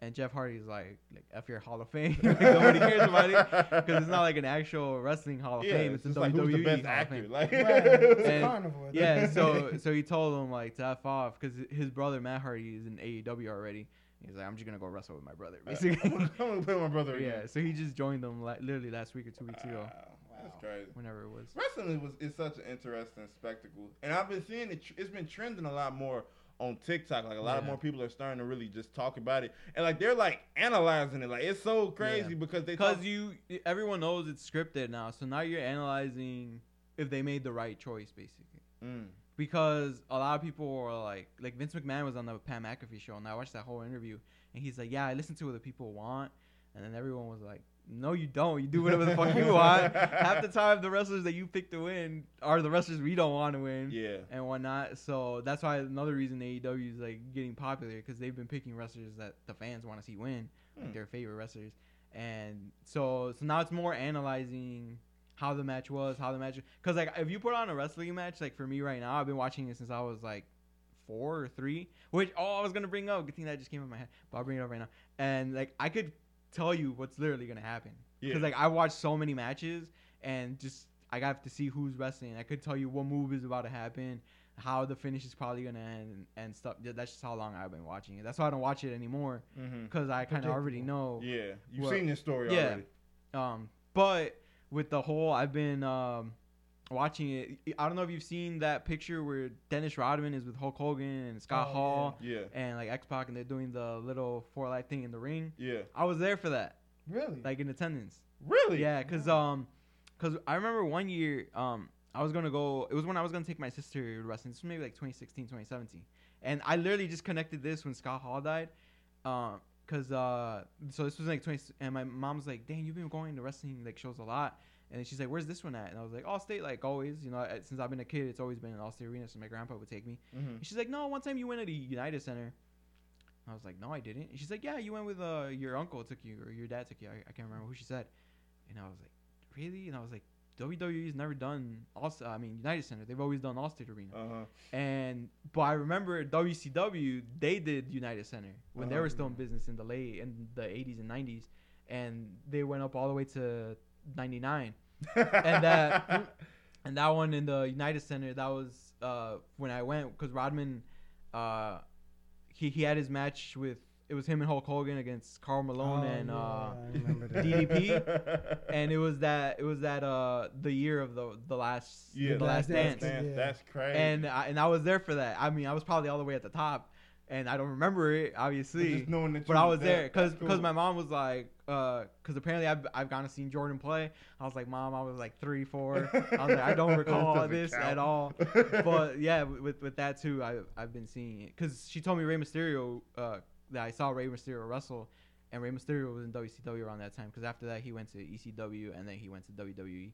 And Jeff Hardy's like, like F your Hall of Fame. like, nobody cares about it because it's not like an actual wrestling Hall of Yeah, Fame. It's, it's a like WWE who's the best Hall of actor. Fame. Like, Right, it's a And- carnival. Yeah, so so he told him like to f off because his brother Matt Hardy is in AEW already. He's like, I'm just gonna go wrestle with my brother, basically. I'm gonna play with my brother. yeah, Again. so he just joined them like literally last week or two weeks ago, Wow, That's crazy. whenever it was. Wrestling was is such an interesting spectacle, and I've been seeing it. It's been trending a lot more on TikTok. Like a lot of more people are starting to really just talk about it, and like they're like analyzing it. Like it's so crazy Yeah. because they Because talk, you, everyone knows it's scripted now, so now you're analyzing if they made the right choice, basically. Mm. Because a lot of people are like, like Vince McMahon was on the Pat McAfee show, and I watched that whole interview, and he's like, "Yeah, I listen to what the people want," and then everyone was like, "No, you don't. You do whatever the fuck you want." Half the time, the wrestlers that you pick to win are the wrestlers we don't want to win. Yeah. and whatnot. So that's why another reason AEW is like getting popular because they've been picking wrestlers that the fans want to see win, Hmm. like their favorite wrestlers. And so so now it's more analyzing how the match was, how the match. Because like if you put on a wrestling match, like for me right now, I've been watching it since I was like four or three. Which oh, I was gonna bring up. Good thing that just came in my head, but I'll bring it up right now. And like I could tell you what's literally gonna happen. Yeah. Because like I watched so many matches and just I got to see who's wrestling. I could tell you what move is about to happen, how the finish is probably gonna end, and stuff. That's just how long I've been watching it. That's why I don't watch it anymore because I kind of already know. Yeah. You've Well, seen this story yeah. already. Um, but with the whole, I've been um watching it. I don't know if you've seen that picture where Dennis Rodman is with Hulk Hogan and Scott Oh, Hall Yeah. and like X Pac, and they're doing the little four light thing in the ring. Yeah. I was there for that, really? like in attendance. Really? Yeah, cause um, cause I remember one year um I was gonna go. It was when I was gonna take my sister to wrestling. This was maybe like 2016, 2017, and I literally just connected this when Scott Hall died. Um, cause uh, so this was like 20, and my mom was like, "Dang, you've been going to wrestling like shows a lot." And she's like, "Where's this one at?" And I was like, "Allstate, like always. You know, since I've been a kid, it's always been an Allstate Arena. So my grandpa would take me." hmm And she's like, "No, one time you went at the United Center." I was like, "No, I didn't." And she's like, "Yeah, you went with uh your uncle took you or your dad took you. I, I can't remember who she said." And I was like, "Really?" And I was like, "WWE's never done all. I mean, United Center. They've always done Allstate Arena." Uh huh. And but I remember WCW they did United Center when they Uh-huh. were still in business in the late in the 80s and 90s, and they went up all the way to 99 and that and that one in the United Center that was uh when I went because Rodman uh he he had his match with it was him and Hulk Hogan against Karl Malone Oh, and yeah, uh I. DDP? and it was that it was that uh the year of the the last yeah. the last dance, Dance. Yeah. That's crazy. and I, and I was there for that. I mean I was probably all the way at the top and I don't remember it But obviously. just knowing that But I was there because that's cool. my mom was like, because apparently I've I've gone to see Jordan play. I was like, mom, I was like three, four. I was like, I don't recall this count. at all. But yeah, with with that too, I I've been seeing it because she told me Rey Mysterio uh, that I saw Rey Mysterio wrestle, and Rey Mysterio was in WCW around that time. Because after that, he went to ECW and then he went to WWE.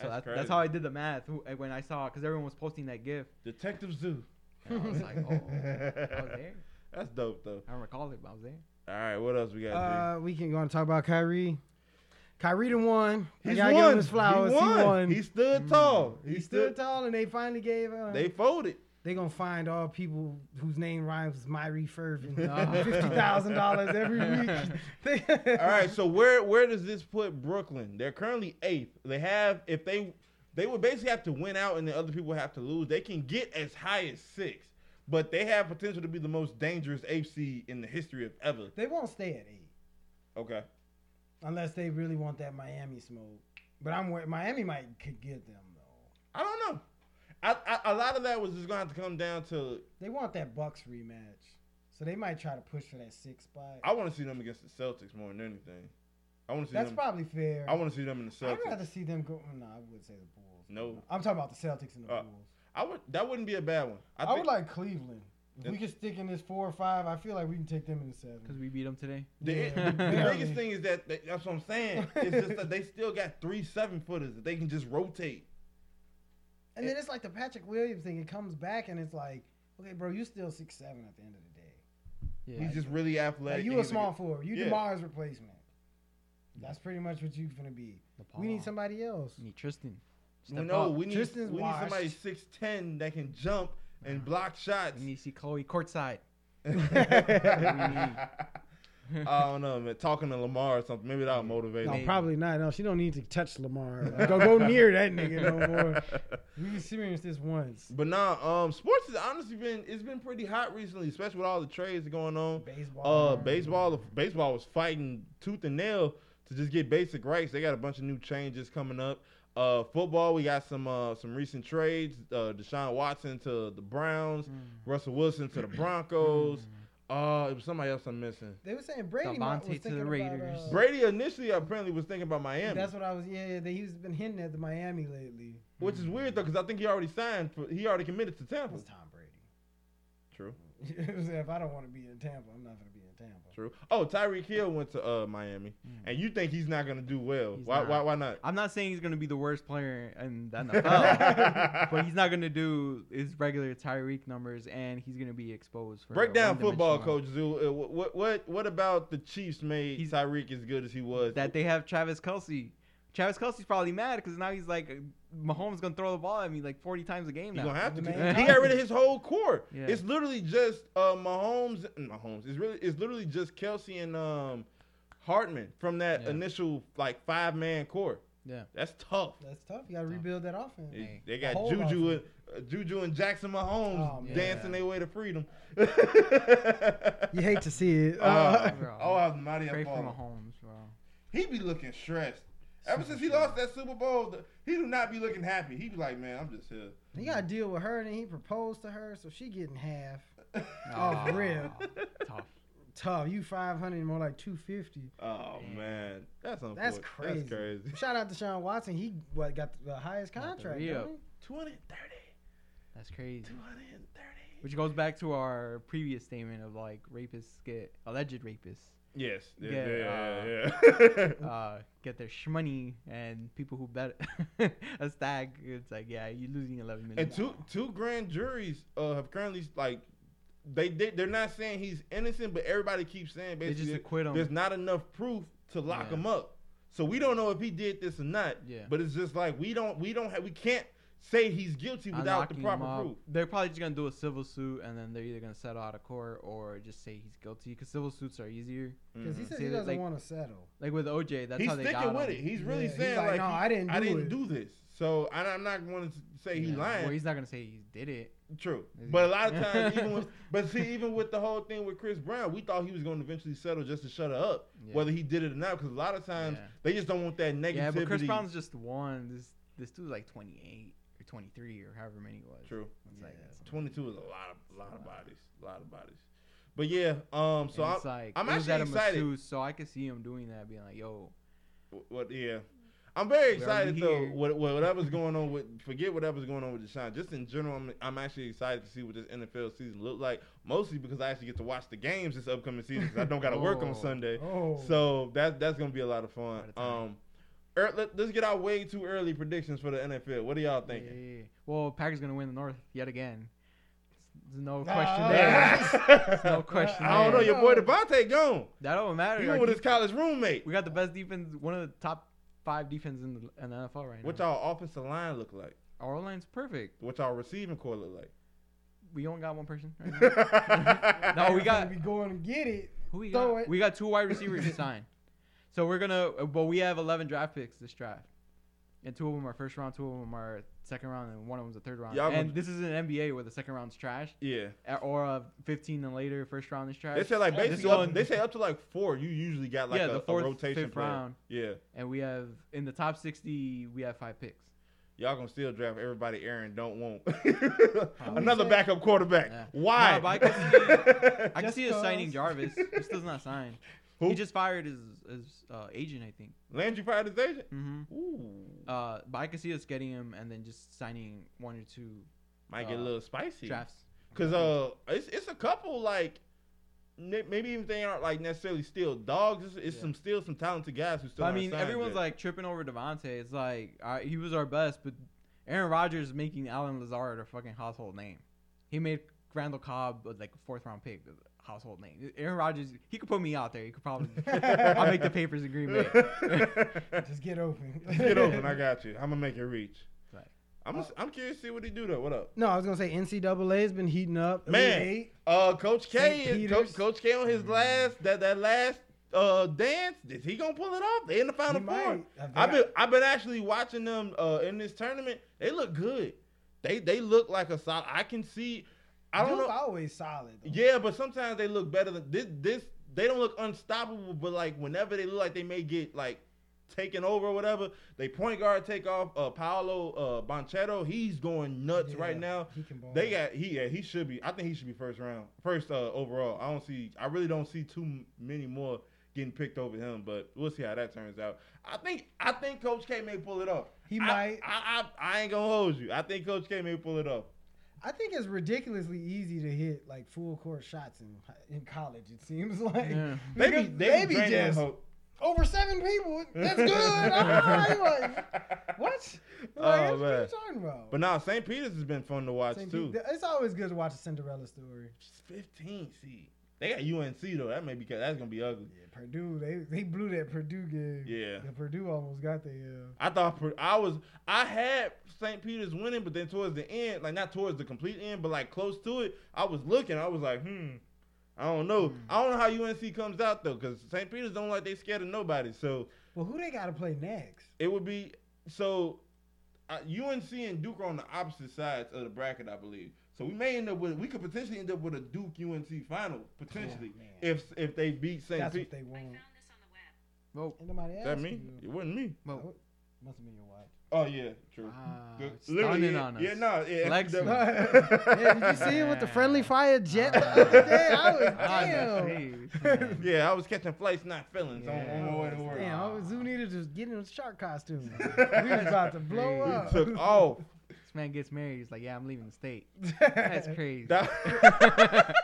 So That's that's, that's how I did the math when I saw because everyone was posting that GIF. Detective Zoo. And I was like, oh, I was there. That's dope though. I don't recall it, but I was there. All right, what else we got? Uh, we can go and talk about Kyrie. Kyrie done won. I He's gotta won. give him his flowers. He won. He won. He stood Mm. tall. He stood tall, and they finally gave. Uh, They folded. They gonna find all people whose name rhymes with Myrie Fervin. Fifty thousand dollars every week. All right, so where where does this put Brooklyn? They're currently eighth. They have if they they would basically have to win out, and the other people have to lose. They can get as high as six, but they have potential to be the most dangerous eighth seed in the history of ever. They won't stay at eight Okay. unless they really want that Miami smoke. But I'm wor- Miami might could get them though. I don't know. I, I, a lot of that was just going to have to come down to. They want that Bucks rematch, so they might try to push for that six spot. I want to see them against the Celtics more than anything. I want to see That's them. probably fair. I want to see them in the I'd Celtics. rather see them go. No, I would say the Bulls. No. I'm talking about the Celtics and the Uh, Bulls. I would. That wouldn't be a bad one. I, I, think would like Cleveland. If we could stick in this four or five, I feel like we can take them in the seven. Because we beat them today. the, Yeah, the, the biggest thing is that that- that's what I'm saying. It's just that they still got three seven footers that they can just rotate. And then it's like the Patrick Williams thing. It comes back and it's like, okay, bro, you still six seven at the end of the day. Yeah. He's just really athletic. Like you and a he's small forward. You Yeah. Demar's replacement. Mm-hmm. That's pretty much what you're gonna be. We need somebody else. We need Tristan. We Step know up. we need Tristan's we need somebody six ten that can jump and block shots. We need to see Khloe courtside. I don't know, man. Talking to Lamar or something, maybe that'll motivate No, him. Probably not. No, she don't need to touch Lamar. go go near that nigga no more. We experienced this once. But nah, um, sports has honestly been it's been pretty hot recently, especially with all the trades going on. Baseball. Uh, baseball, baseball was fighting tooth and nail to just get basic rights. They got a bunch of new changes coming up. Uh, football, we got some uh, some recent trades. Uh, Deshaun Watson to the Browns, Mm. Russell Wilson to the Broncos. Uh, it was somebody else I'm missing. They were saying Brady might- Davante was to the thinking about, Raiders. uh, Brady initially apparently was thinking about Miami, That's what I was. Yeah, yeah. He's been hinting at the Miami lately. which is weird though, because I think he already signed. For, he already committed to It Tampa. was Tom Brady. True, if I don't want to be in Tampa, I'm not going to be in Tampa. true. Oh, Tyreek Hill went to uh, Miami, and you think he's not gonna do well? Why, not. why? Why not? I'm not saying he's gonna be the worst player in the NFL, but he's not gonna do his regular Tyreek numbers, and he's gonna be exposed for Break down football. Coach Zoo. Uh, what what what about the Chiefs made He's- Tyreek as good as he was? That they have Travis Kelce. Travis Kelce's probably mad because now he's like, Mahomes gonna throw the ball at me like 40 times a game He's now. gonna have to. The 'cause main He got rid of his whole core. Yeah. It's literally just uh, Mahomes. And Mahomes. It's really it's literally just Kelce and um, Hartman from that Yeah. initial like five man core. Yeah. That's tough. That's tough. You got to rebuild that offense. They- They got whole Juju offense. and uh, Juju and Jackson Mahomes Oh, dancing their way to freedom. You hate to see it. Uh, Uh, Bro. oh, I was mighty Pray up for on him. Mahomes, bro. He be looking stressed. Ever since he lost that Super Bowl, the, he do not be looking happy. He be like, man, I'm just here. he got to deal with her, and he proposed to her, so she getting half. Aw, for real. Tough. Tough. You 500, more like 250. Oh Damn. man, that's. That's crazy. That's crazy. Shout out to Sean Watson. He what got the highest contract. re-up. don't he? Two hundred thirty. That's crazy. Two hundred thirty. Which goes back to our previous statement of like rapists get alleged rapists Yes. Yeah. Yeah, Yeah. yeah. uh, get their shmoney, and people who bet a stag, it's like yeah, you're losing 11 million. and two two grand juries uh, have currently like they they they're not saying he's innocent, but everybody keeps saying they just basically acquit him. there's not enough proof to lock Yeah. him up. So we don't know if he did this or not. Yeah. But it's just like we don't we don't have we can't say he's guilty without the proper proof. They're probably just gonna do a civil suit, and then they're either gonna settle out of court or just say he's guilty. Because civil suits are easier. Because he Mhm. said See, he doesn't like- want to settle. Like with OJ, that's he's how they sticking got with him. it. He's really Yeah, he's saying like, like, "No, he- I didn't I do didn't it." do this. So and I'm not going to say he's Yeah. lying. Well, he's not gonna say he did it. True, but a lot of times, even with, but see, even with the whole thing with Chris Brown, we thought he was going to eventually settle just to shut her up, Yeah. whether he did it or not. Because a lot of times Yeah. they just don't want that negativity. Yeah, but Chris Brown's just one. This this dude's like 28 or 23 or however many it was. true. It's like, Yeah. it's- 22 is a lot of a lot of bodies, a lot of bodies. But yeah, um, so and I'm, it's like, I'm actually at excited. masseuse, so I could see him doing that, being like, "Yo, what yeah. I'm very excited though. here. What, whatever's going on with forget whatever's going on with Deshaun. Just in general, I'm, I'm actually excited to see what this NFL season look like. Mostly because I actually get to watch the games this upcoming season. 'cause I don't got to work on Oh. Sunday. Oh. So that that's gonna be a lot of fun. What a time. Um, er, let, us get our way too early predictions for the NFL. What are y'all thinking? yeah, yeah, yeah." Well, Packers gonna win the North yet again. There's no Nah. question there. There's no question I don't know. Your boy Davante gone. That don't matter. He Our went with his college roommate. we got the best defense, one of the top five defenses in the, in the NFL right now. What now. y'all offensive line look like? Our line's perfect. What y'all receiving core look like? We only got one person. Right now. No, we got We going to get it. who we Throw got? it. We got two wide receivers to sign. So we're gonna, but we have 11 draft picks this draft. and two of them are first round, two of them are second round, and one of them's a third round. Y'all and gonna- this is an NBA where the second round's trash, Yeah. uh, or a 15 and later first round is trash. They say like This basically up, one- they say up to like four. You usually got like yeah, a, the fourth, a rotation fifth player. round, Yeah. and we have in the top 60 we have five picks. Y'all gonna still draft everybody Aaron don't want. Another say- backup quarterback. Yeah. Why? But I can see- I can Just see us signing cause. Jarvis. He still not signed. Who? He just fired his his uh, agent, I think. Landry fired his agent. hmm Ooh. Uh, but I can see us getting him and then just signing one or two Might get a uh, little spicy. drafts. Cause uh, it's it's a couple like. Maybe even they aren't like necessarily still dogs. It's, it's Yeah. some still some talented guys who still. I mean, everyone's yet. like tripping over Davante. It's like uh, he was our best, but Aaron Rodgers is making Allen Lazard a fucking household name. He made Randall Cobb uh, like a fourth round pick, household name. Aaron Rodgers, he could put me out there. He could probably. I'll make the papers in Green Bay. Just get open. Get open. I got you. I'm gonna make it reach. Right. I'm I'm curious to see what he do though. What up? No, I was gonna say NCAA has been heating up. Man. Uh, Coach K, is, Coach, Peter's. Coach K on his last that that last uh dance. Is he gonna pull it off? They in the final four. I I've been I've been actually watching them uh in this tournament. They look good. They they look like a solid. I can see. I don't Duke know. always solid. though. Yeah, but sometimes they look better than this. This they don't look unstoppable, but like whenever they look like they may get like taken over or whatever, they point guard take off. Uh, Paolo uh, Banchero, he's going nuts Yeah, right now. He can ball. They got he yeah he should be. I think he should be first round, first uh, overall. I don't see. I really don't see too many more getting picked over him, but we'll see how that turns out. I think I think Coach K may pull it off. He I- might. I, I I ain't gonna hold you. I think Coach K may pull it off. I think it's ridiculously easy to hit like full court shots in in college. It seems like Yeah. They be Because they, they be be draining that just- over seven people. That's good. Ah, like, what? Oh, Like, what man. are you talking about? But now St. Peter's has been fun to watch St. too. It's always good to watch a Cinderella story. She's 15 seed. They got UNC though. That may be that's gonna be ugly. Yeah, Purdue. They they blew that Purdue game. Yeah. The Purdue almost got the. Uh, I thought I was I had St. Peter's winning, but then towards the end, like not towards the complete end, but like close to it, I was looking. I was like, hmm, I don't know. Hmm. I don't know how UNC comes out though, because St. Peter's don't like they scared of nobody. So well, who they got to play next? it would be so uh, UNC and Duke are on the opposite sides of the bracket, I believe. So we may end up with we could potentially end up with a Duke UNC final potentially man. if if they beat St. That's Pete. what they I want. found this on the web. Well, Ain't nobody Is that me? you. It wasn't me. well, Must have been your wife. Oh yeah, true. Ah, Good. stunning yeah, on us. Yeah, no, yeah. Flexing. FW. yeah, did you see him with the friendly fire jet the Ah. other day? I was Ah, damn. Yeah, I was catching flights, not feelings on, Yeah. on my way to work. Damn, I was Zoo needed to get in a shark costume. we was about to blow We We up. took off. This man gets married. He's like, yeah, I'm leaving the state. That's crazy. That-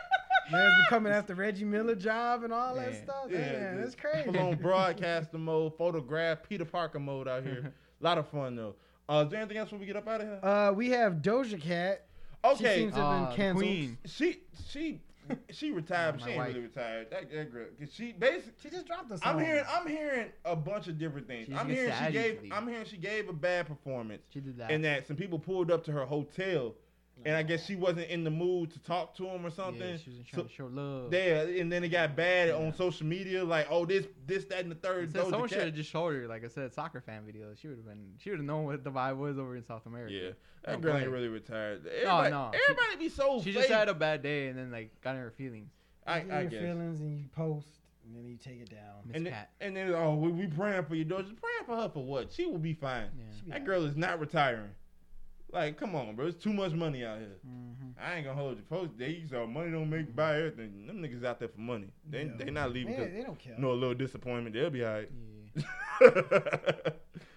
Man's been coming after Reggie Miller job and all that Yeah. stuff. yeah, Man, that's crazy. Full on broadcaster mode, photograph, Peter Parker mode out here. A lot of fun though. Uh, is there anything else when we get up out of here? Uh, we have Doja Cat. She Okay, seems to have Uh, been canceled. Queen. she she she retired, but she ain't wife. really retired. That, that girl, 'cause she basically. She just dropped a song. I'm hearing I'm hearing a bunch of different things. She's I'm hearing she gave. I'm hearing she gave a bad performance. She did that. and that some people pulled up to her hotel, and I guess she wasn't in the mood to talk to him or something. Yeah, she wasn't So- to show love. there, and then it got bad Yeah. on social media, like, oh, this, this, that, and the third. said someone should have just showed her, like I said, soccer fan videos. She would have been, she would have known what the vibe was over in South America. Yeah, that Don't girl play. ain't really retired. Everybody, no, she- everybody be so. She fake. just had a bad day and then like got in her feelings. I, You I your guess. feelings and you post and then you take it down. Miss And then, Cat. and then, oh, we, we praying for your daughter. Just praying for her for what? She will be fine. Yeah. Be That like, girl is not retiring. Like, come on, bro. It's too much money out here. hmm I ain't gonna hold you. Folks, they use all money don't make buy everything. Them niggas out there for money. They Yeah. they not leaving. Man, 'cause they don't care. no little disappointment. They'll be alright. Yeah.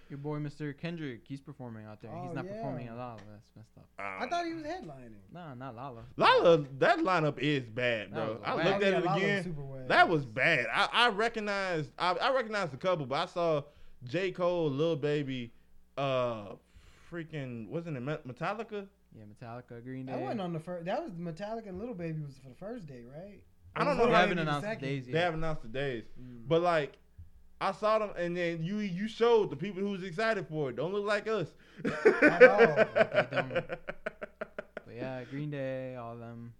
Your boy Mr. Kendrick, he's performing out there. he's Oh, not yeah. performing at Lolla. That's messed up. I thought he was headlining. Nah, not Lolla. Lolla, that lineup is bad, bro. I looked at yeah, it Lolla was again. super. That was bad. I, I recognized I, I recognized a couple, but I saw J. Cole, Lil Baby, uh freaking wasn't it Metallica? Yeah, Metallica, Green Day. That wasn't on the first. That was Metallica and Little Baby was for the first day, right? I don't know was They how Lil haven't Baby the announced the second? days They haven't announced the days. Mm. But like I saw them and then you you showed the people who's excited for it. Don't look like us. At all. They don't. But yeah, Green Day, all them.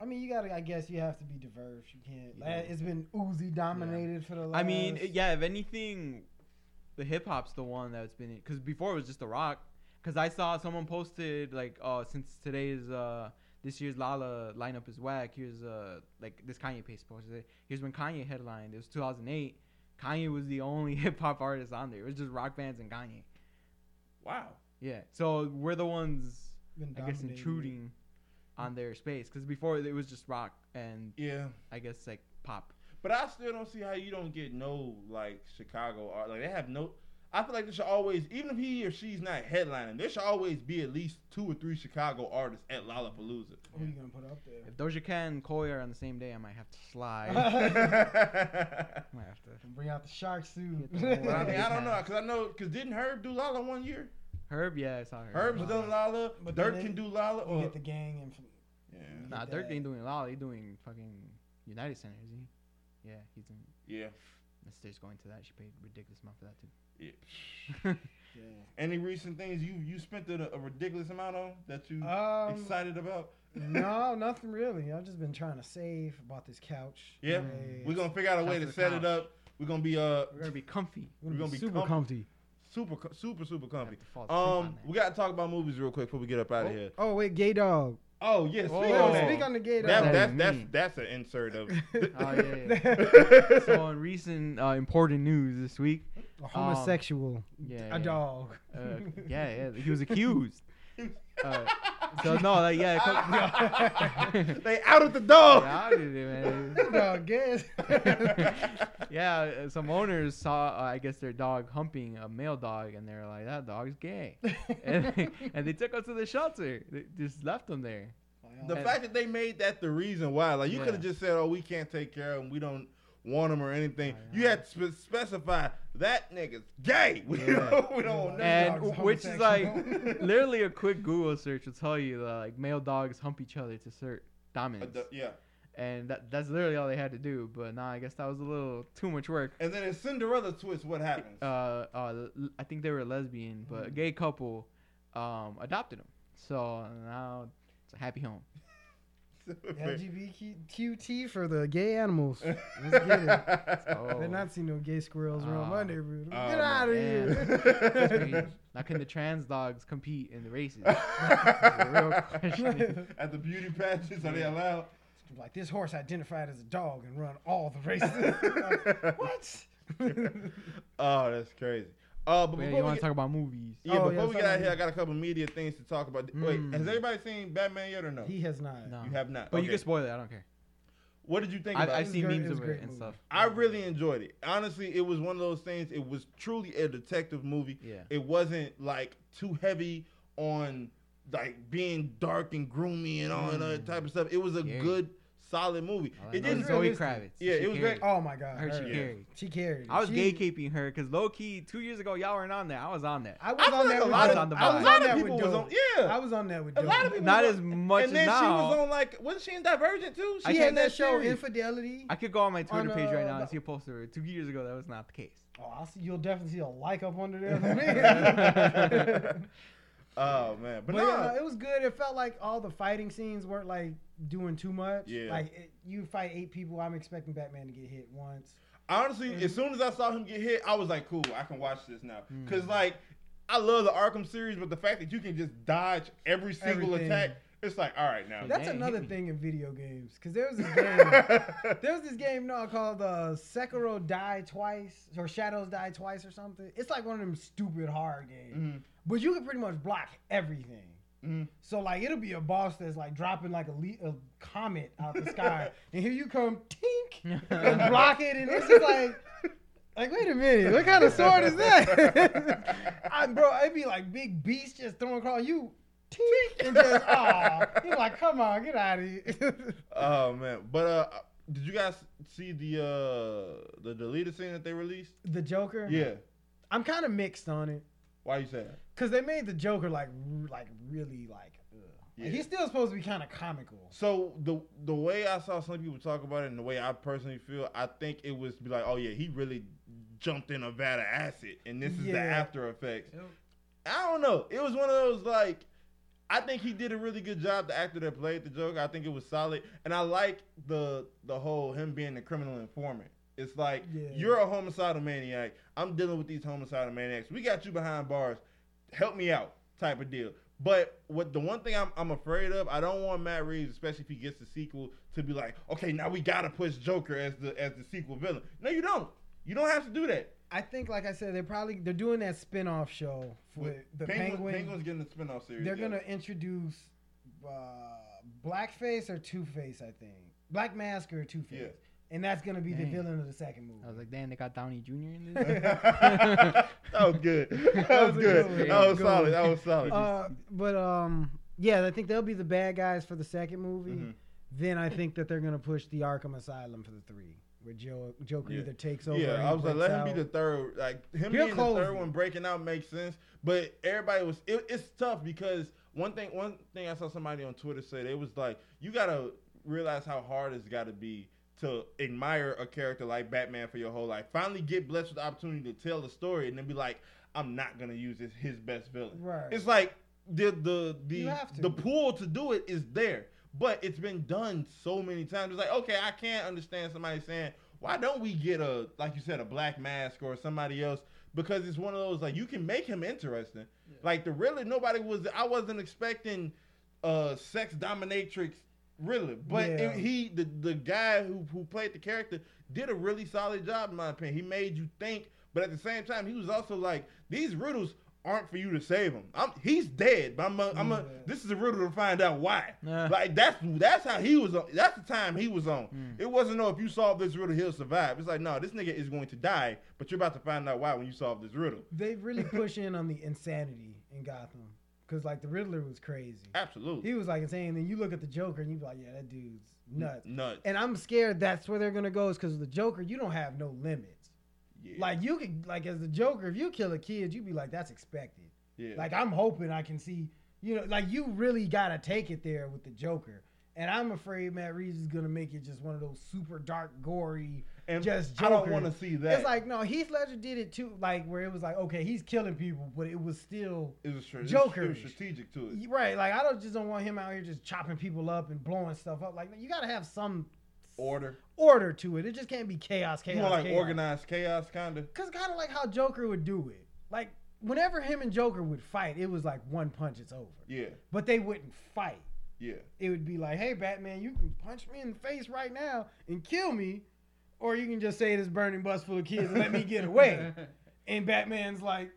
I mean, you gotta. I guess you have to be diverse. You can't. Yeah. like, It's been Uzi dominated for the last. I mean, yeah. If anything, the hip hop's the one that's been because before it was just the rock. Because I saw someone posted like, oh, since today's uh this year's Lolla lineup is whack. Here's uh like this Kanye page posted. it. Here's when Kanye headlined. It was 2008. Kanye was the only hip hop artist on there. It was just rock bands and Kanye. Wow. Yeah. So we're the ones Been I guess intruding on their space because before it was just rock and Yeah. I guess like pop. But I still don't see how you don't get no like Chicago art. Like they have no. I feel like there should always, even if he or she's not headlining, there should always be at least two or three Chicago artists at Lollapalooza. Who are you gonna put up there? If Doja Cat and Koi are on the same day, I might have to slide. but I might have to. Bring out the shark suit. The I mean, I don't know, cause I know, cause didn't Herb do Lolla one year? Herb, yeah, I saw Herb. Herb's Uh, done Lolla. But Durk can do Lolla. You Or, get the gang and yeah, Nah, get Durk ain't doing Lolla. He doing fucking United Center, is he? Yeah, he's in. yeah, Let's going to that. She paid ridiculous amount for that too. yeah. yeah. Any recent things you you spent a, a ridiculous amount on that you Um, excited about? no, nothing really. I've just been trying to save. Bought this couch. Yeah, Great. we're gonna figure out a way to for set it up. We're gonna be uh We're gonna be comfy. We're we're gonna be super comfy. comfy. super super super comfy. Have to fall asleep on Um, we gotta talk about movies real quick before we get up out of here. Oh wait, gay dog. Oh yeah, speak Oh. on Yo, that. speak on the gay. That, that's that's that's an insert of. Oh yeah. yeah. so in recent uh, important news this week, a homosexual. yeah, a yeah. dog. uh, yeah, yeah, he was accused. Uh, so no, like yeah, co- they out at the dog. yeah, I man. dog guess. yeah, uh, some owners saw, uh, I guess, their dog humping a male dog, and they're like, "That dog's gay," and, they, and they took him to the shelter. They just left him there. The fact that they made that the reason why, like you Yeah. could have just said, "Oh, we can't take care of him. We don't want him or anything." I You know. had to specify that nigga's gay. We Yeah. don't, we don't want no And which is like literally a quick Google search will tell you that like male dogs hump each other to assert Uh, dominance, the- yeah. and that that's literally all they had to do. But nah, I guess that was a little too much work. And then in Cinderella twist, what happens? Uh, uh, l- I think they were lesbian, but a Mm. gay couple um adopted him. So now it's a happy home. LGBTQT for the gay animals. Let's get it. Oh. Better not see no gay squirrels around my oh. neighborhood. Oh, Get out of here. Now can the trans dogs compete in the races? That's real question. At the beauty patches, are they allowed? like this horse identified as a dog and run all the races. what? oh, that's crazy. Uh, but But before you we want to talk about movies? yeah, Oh, before yeah, we get out here, I got a couple media things to talk about. Wait, Hmm. has everybody seen Batman yet or no? he has not. No. You have not. But you can spoil it. I don't care. What did you think I've, about I've it? seen memes of it and movie. stuff. I really enjoyed it. Honestly, it was one of those things. It was truly a detective movie. Yeah. It wasn't like too heavy on like being dark and groomy and all that Mm. type of stuff. It was a Scary. good, solid movie. All It know didn't. is Zoe Zoe realistic. Kravitz. Yeah, She it was carried. Oh my god. I heard she her. carried. She carried. I was She- gatekeeping her because low key two years ago y'all weren't on that. I was on that. I was I on like that a with lot of, On the a vibe. was lot on of that people with was on. Yeah, I was on that with a lot of people. Not was as on- much And then she was on like, wasn't she in Divergent too? She She had that show. High Fidelity. I could go on my Twitter page right uh, now and see a poster. Two years ago, that was not the case. Oh, I'll see. You'll definitely see a like up under there for me. Oh man, but, But no, yeah, it was good. It felt like all the fighting scenes weren't like doing too much. Yeah. Like it, you fight eight people, I'm expecting Batman to get hit once. honestly, as soon as I saw him get hit, I was like, cool, I can watch this now. Mm. Cause like, I love the Arkham series, but the fact that you can just dodge every single Everything. attack, it's like, all right now. That's dang, another thing in video games. Cause there was this game. there was this game now called uh, Sekiro Die Twice or Shadows Die Twice or something. It's like one of them stupid hard games, Mhm, but you can pretty much block everything. mhm. So like it'll be a boss that's like dropping like a, le- a comet out of the sky, and here you come, tink, and block it, and it's just like, like wait a minute, what kind of sword is that? I, bro, it'd be like big beasts just throwing across you, tink, and just oh, you're like, come on, get out of here. Oh man, but uh, did you guys see the uh the deleted scene that they released? the Joker, Yeah. I'm kind of mixed on it, Why you say that? cause they made the Joker like, like really like, ugh. Like, he's still supposed to be kind of comical. So the the way I saw some people talk about it, and the way I personally feel, I think it was be like, oh yeah, he really jumped in a vat of acid, and this is the after effects. I don't know. It was one of those like. I think he did a really good job. The actor that played the Joker, I think it was solid, and I like the the whole him being the criminal informant It's like Yeah. you're a homicidal maniac. I'm dealing with these homicidal maniacs. We got you behind bars. Help me out, type of deal. But what the one thing I'm, I'm afraid of, I don't want Matt Reeves, especially if he gets the sequel, to be like, okay, now we gotta push Joker as the as the sequel villain. No, you don't. You don't have to do that. I think, like I said, they're probably they're doing that spin-off show for the Penguin. Penguin's getting the spin-off series. they're yeah. gonna introduce uh, Blackface or Two Face, I think. Black Mask or Two Face, Yeah. and that's gonna be the villain of the second movie. I was like, damn, they got Downey Jr. in this. that was good. That was was good. good. That was Good solid. That was solid. Uh, but um, yeah, I think they'll be the bad guys for the second movie. Mhm. Then I think that they're gonna push the Arkham Asylum for the three, where Joe Joker Yeah. either takes over. Yeah, I was like, let him be the third. Like him He'll being the third it. one breaking out makes sense. But everybody was. It, it's tough because one thing. One thing I saw somebody on Twitter say they was like, you gotta realize how hard it's got to be to admire a character like Batman for your whole life. Finally, get blessed with the opportunity to tell the story, and then be like, I'm not gonna use this his best villain. Right. It's like the the the You have to. the pool to do it is there, but it's been done so many times. It's like okay, I can't understand somebody saying why don't we get a like you said a black mask or somebody else because it's one of those like you can make him interesting. Like the really nobody was I wasn't expecting uh sex dominatrix really, but Yeah. it- he the the guy who who played the character did a really solid job in my opinion. He made you think, but at the same time he was also like these riddles aren't for you to save him. I'm he's dead, but I'm a, I'm a, this is a riddle to find out why. Nah. Like that's that's how he was on. That's the time he was on. Mm. It wasn't no if you solve this riddle he'll survive. It's like no, this nigga is going to die, but you're about to find out why when you solve this riddle. They really push in on the insanity in Gotham, because like the Riddler was crazy. Absolutely. He was like insane. Then you look at the Joker and you be like, yeah, that dude's nuts. Nuts. And I'm scared that's where they're gonna go is because the Joker, you don't have no limits. Yeah. Like you could, like as the Joker, if you kill a kid, you'd be like, that's expected. yeah. Like I'm hoping I can see, you know, like you really gotta take it there with the Joker. And I'm afraid Matt Reeves is gonna make it just one of those super dark, gory, and just I don't want to see that. It's like no, Heath Ledger did it too, like where it was like, okay, he's killing people, but it was still it was, was- Joker-ish. It was strategic to it. right. Like I don't just don't want him out here just chopping people up and blowing stuff up. Like you gotta have some Order. order to it. It just can't be chaos, chaos, You want like chaos. organized chaos, kind of. Cause kind of like how Joker would do it. Like whenever him and Joker would fight, it was like one punch, it's over. Yeah. But they wouldn't fight. Yeah. It would be like, hey Batman, you can punch me in the face right now and kill me, or you can just say this burning bus full of kids and let me get away. And Batman's like,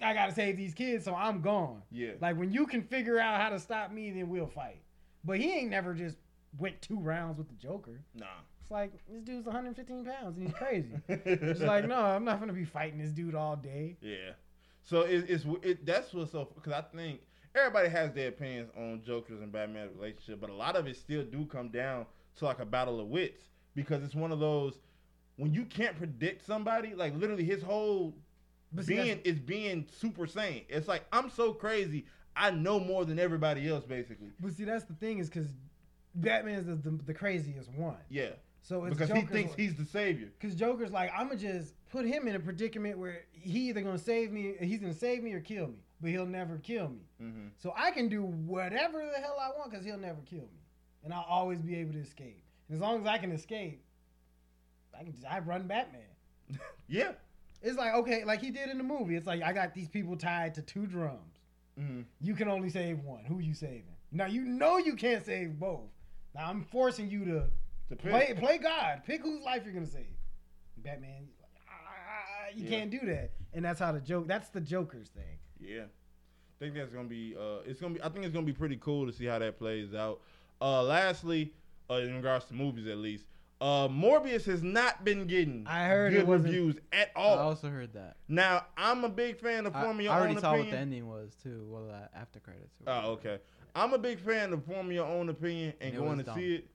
I gotta save these kids, so I'm gone. Yeah. Like when you can figure out how to stop me, then we'll fight. But he ain't never just went two rounds with the Joker. Nah. It's like this dude's 115 pounds and he's crazy. it's like no, I'm not gonna be fighting this dude all day. Yeah. So it, it's it, that's what's so because I think everybody has their opinions on Joker's and Batman's relationship, but a lot of it still do come down to like a battle of wits because it's one of those when you can't predict somebody, like literally his whole But being is being super sane. It's like I'm so crazy, I know more than everybody else, basically. but see, that's the thing is because Batman's the, the, the craziest one. Yeah, So it's because he thinks like- he's the savior. Because Joker's like, I'm gonna just put him in a predicament where he either gonna save me, he's gonna save me or kill me, but he'll never kill me. hmm So I can do whatever the hell I want because he'll never kill me, and I'll always be able to escape. And as long as I can escape, I can just I run Batman. Yeah. It's like okay, like he did in the movie. It's like I got these people tied to two drums. hmm You can only save one. Who you saving? Now you know you can't save both. Now I'm forcing you to To. Play, play God. Pick whose life you're gonna save. Batman, like, ah, you Yeah. can't do that, and that's how the joke. That's the Joker's thing. Yeah. I think that's gonna be uh it's gonna be I think it's gonna be pretty cool to see how that plays out. Uh lastly, uh, in regards to movies at least, uh Morbius has not been getting I heard good wasn't- reviews at all. I also heard that. Now I'm a big fan of I, forming your I already own saw what the ending was too. Well, uh, after credits. Oh, okay. I'm a big fan of forming your own opinion and And it going to dumb. see it.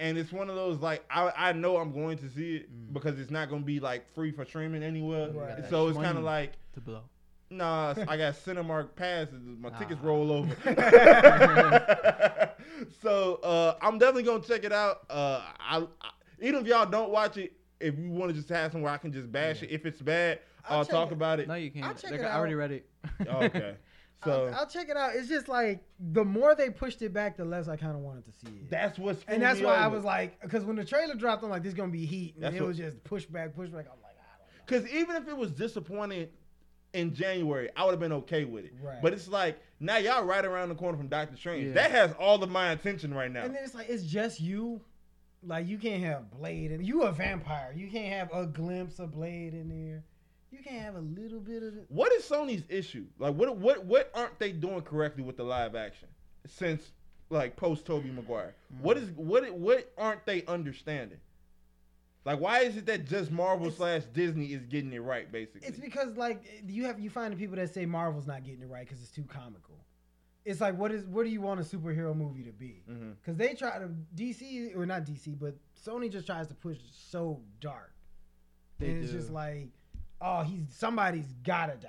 And it's one of those like I I know I'm going to see it Mm. because it's not gonna be like free for streaming anywhere. Right. So it's kind of like to blow. Nah, I got Cinemark passes. My tickets Ah. roll over. so uh, I'm definitely gonna check it out. Uh, I, I even if y'all don't watch it, if you want to just have somewhere I can just bash it. If it's bad, I'll I'll, talk it. about it. No, you can't. I'll check Like, it I already read it. Oh, okay. So I'll, I'll check it out. It's just like the more they pushed it back, the less I kind of wanted to see it. that's what's and that's screwed why me I was like, because when the trailer dropped, I'm like, this is gonna be heat, and That's it what- was just push back, push back. I'm like, I don't know. Because even if it was disappointing in January, I would have been okay with it. Right. But it's like now y'all right around the corner from Doctor Strange. Yeah. That has all of my attention right now. And then it's like it's just you. Like you can't have Blade and you a vampire. You can't have a glimpse of Blade in there. You can't have a little bit of it. What is Sony's issue? Like, what what what aren't they doing correctly with the live action since like post Tobey Maguire? What is what what aren't they understanding? Like, why is it that just Marvel It's- slash Disney is getting it right, basically? It's because like you have you find the people that say Marvel's not getting it right because it's too comical. It's like what is what do you want a superhero movie to be? Mm-hmm. Because they try to DC or not DC, but Sony just tries to push so dark. They and it's do. just like, oh, he's somebody's gotta die.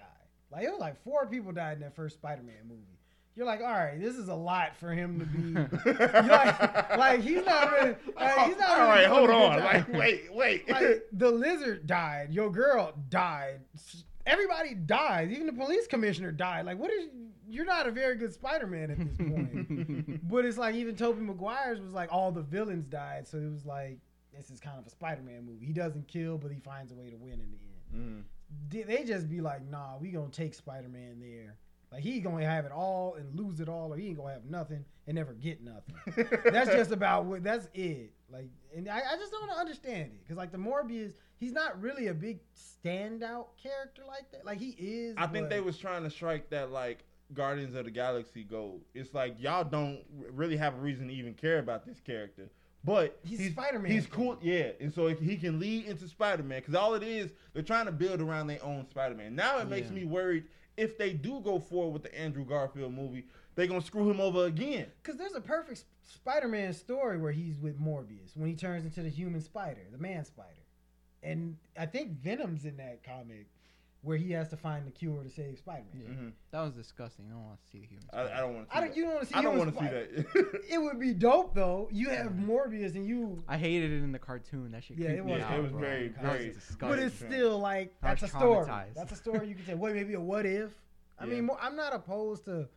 Like it was like four people died in that first Spider-Man movie. You're like, all right, this is a lot for him to be. Like, like he's not really. Like, oh, he's not All really right, hold on. Like, wait, wait. like the lizard died. Your girl died. Everybody dies. Even the police commissioner died. Like, what is? You're not a very good Spider-Man at this point. but it's like even Tobey Maguire's was like all the villains died, so it was like this is kind of a Spider-Man movie. He doesn't kill, but he finds a way to win in the end. Mhm. They- just be like, nah, we gonna take Spider-Man there. Like he gonna have it all and lose it all, or he ain't gonna have nothing and never get nothing. that's just about what. That's it. Like, and I, I just don't understand it because like the Morbius, he's not really a big standout character like that. Like he is. I think they was trying to strike that like Guardians of the Galaxy goal. It's like y'all don't really have a reason to even care about this character, but He's Spider-Man. He's cool, yeah. And so if he can lead into Spider Man, because all it is, they're trying to build around their own Spider Man. Now it makes Yeah. me worried if they do go forward with the Andrew Garfield movie, they're gonna screw him over again. Because there's a perfect Spider-Man story where he's with Morbius when he turns into the human spider, the man spider, and I think Venom's in that comic where he has to find the cure to save Spider-Man. Yeah. Mhm. That was disgusting. I don't want to see the humans. I, I don't want to. I don't. You don't want to see. I don't want to see that. It would be dope though. You have Morbius and you, I hated it in the cartoon. That shit. Yeah, it was yeah, out, it was bro. very, That was very. disgusting. but it's still like that's a story. That's a story you can say. Wait, maybe a what if? I Yeah. mean, I'm not opposed to.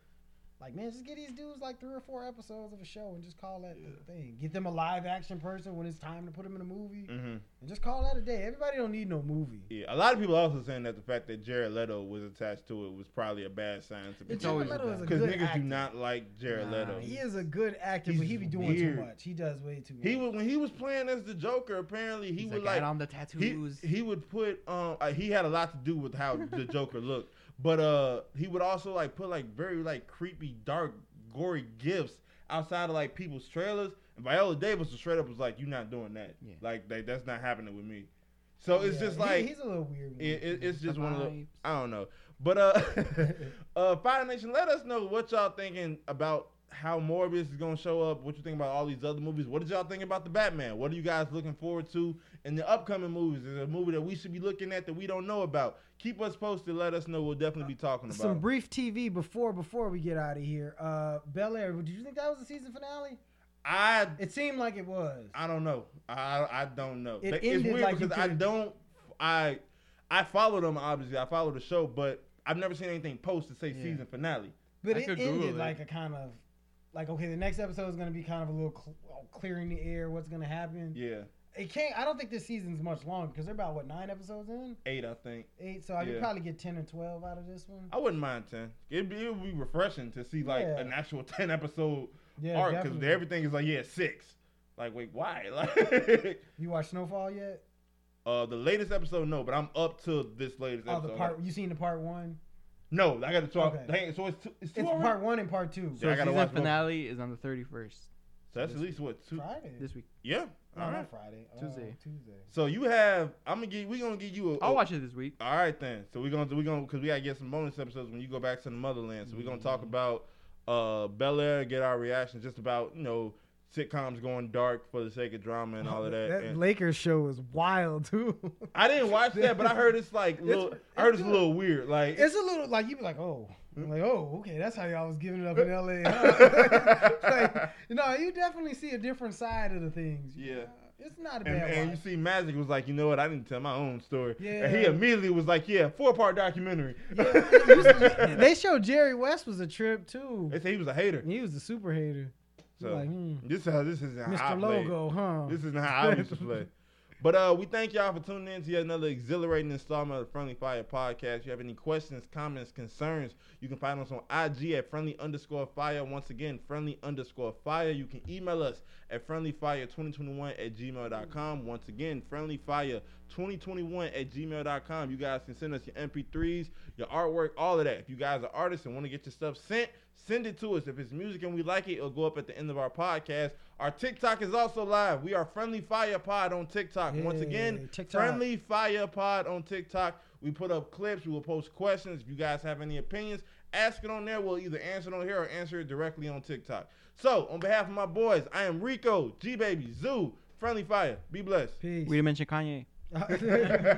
Like man, just get these dudes like three or four episodes of a show and just call that the thing. Get them a live action person when it's time to put them in a movie. hmm And just call that a day. Everybody don't need no movie. Yeah, a lot of people also saying that the fact that Jared Leto was attached to it was probably a bad sign to But It's Jared always a Leto bad- is a because niggas actor. do not like Jared Nah, Leto. He is a good actor, but he be doing weird. too much. He does way too much. He would when he was playing as the Joker. Apparently, he He's would like, like add on the he, tattoos. he would put um uh, he had a lot to do with how the Joker looked, but uh he would also like put like very like creepy, dark, gory gifts outside of like people's trailers. And Viola Davis was straight up was like, "You're not doing that. Yeah. Like that, that's not happening with me." So it's Yeah, just he- like he's a little weird. it, it, it's The just one of the. I don't know, but uh, uh, Fire Nation, let us know what y'all thinking about how Morbius is gonna show up. What you think about all these other movies? What did y'all think about the Batman? What are you guys looking forward to in the upcoming movies? Is there a movie that we should be looking at that we don't know about? Keep us posted. Let us know. We'll definitely be talking about. Some it. brief TV before before we get out of here. Uh, Bel Air. Did you think that was the season finale? I It seemed like it was. I don't know. I I don't know. It it's ended weird like you because I don't. I I follow them obviously. I follow the show, but I've never seen anything post to say Yeah. season finale. But I it could Google ended it. like a kind of like okay, the next episode is gonna be kind of a little cl- clearing the air. What's gonna happen? Yeah, It can't. I don't think this season's much longer because they're about what nine episodes in, eight I think. eight. So I could probably get ten or twelve out of this one. I wouldn't mind ten. It'd be it would be refreshing to see like Yeah. an actual ten episode Yeah, arc because everything is like yeah six. Like wait why? Like You watch Snowfall yet? uh the latest episode no, but I'm up to this latest Oh, episode. the part you seen the part one? No, I got to talk. Okay. Dang, so it's two, it's two It's already? part one and part two. so Yeah, I gotta season watch both. finale is on the 31st. So that's at least what two? Friday. This week. Yeah. No, All right. not Friday. uh, Tuesday. Tuesday. So you have. I'm gonna give. We gonna give you a. I'll a- watch it this week. All right then. So we're gonna We're gonna because we gotta get some bonus episodes when you go back to the motherland. So we're gonna talk about uh Bel Air, get our reaction just about you know sitcoms going dark for the sake of drama and all of that. That And Lakers show was wild too. I didn't watch that, but I heard it's like little, I heard it's a little weird. Like It's a little like you be like, oh? I'm like oh, okay, that's how y'all was giving it up in L.A. huh?" like, you know, you definitely see a different side of the things. Yeah. It's not a And, bad and you see, Magic was like, you know what? I didn't tell my own story. And he immediately was like, yeah, four part documentary. Yeah, they showed Jerry West was a trip too. they say he was a hater. He was a super hater. So like, hmm. this is how this is how I Mr. play. Huh? This isn't how I used to play. But uh, we thank y'all for tuning in to yet another exhilarating installment of the Friendly Fire Podcast. If you have any questions, comments, concerns, you can find us on IG at friendly underscore fire. Once again, friendly underscore fire. You can email us at friendlyfire2021 at gmail.com. Once again, friendlyfire2021 at gmail.com. You guys can send us your MP3s, your artwork, all of that. If you guys are artists and want to get your stuff sent, send it to us. If it's music and we like it, it'll go up at the end of our podcast. Our TikTok is also live. We are Friendly Fire Pod on TikTok. Once again, TikTok. Friendly Fire Pod on TikTok. We put up clips. We will post questions. If you guys have any opinions, ask it on there. We'll either answer it on here or answer it directly on TikTok. So, on behalf of my boys, I am Rico, G Baby, Zoo, Friendly Fire. Be blessed. Peace. We didn't mention Kanye.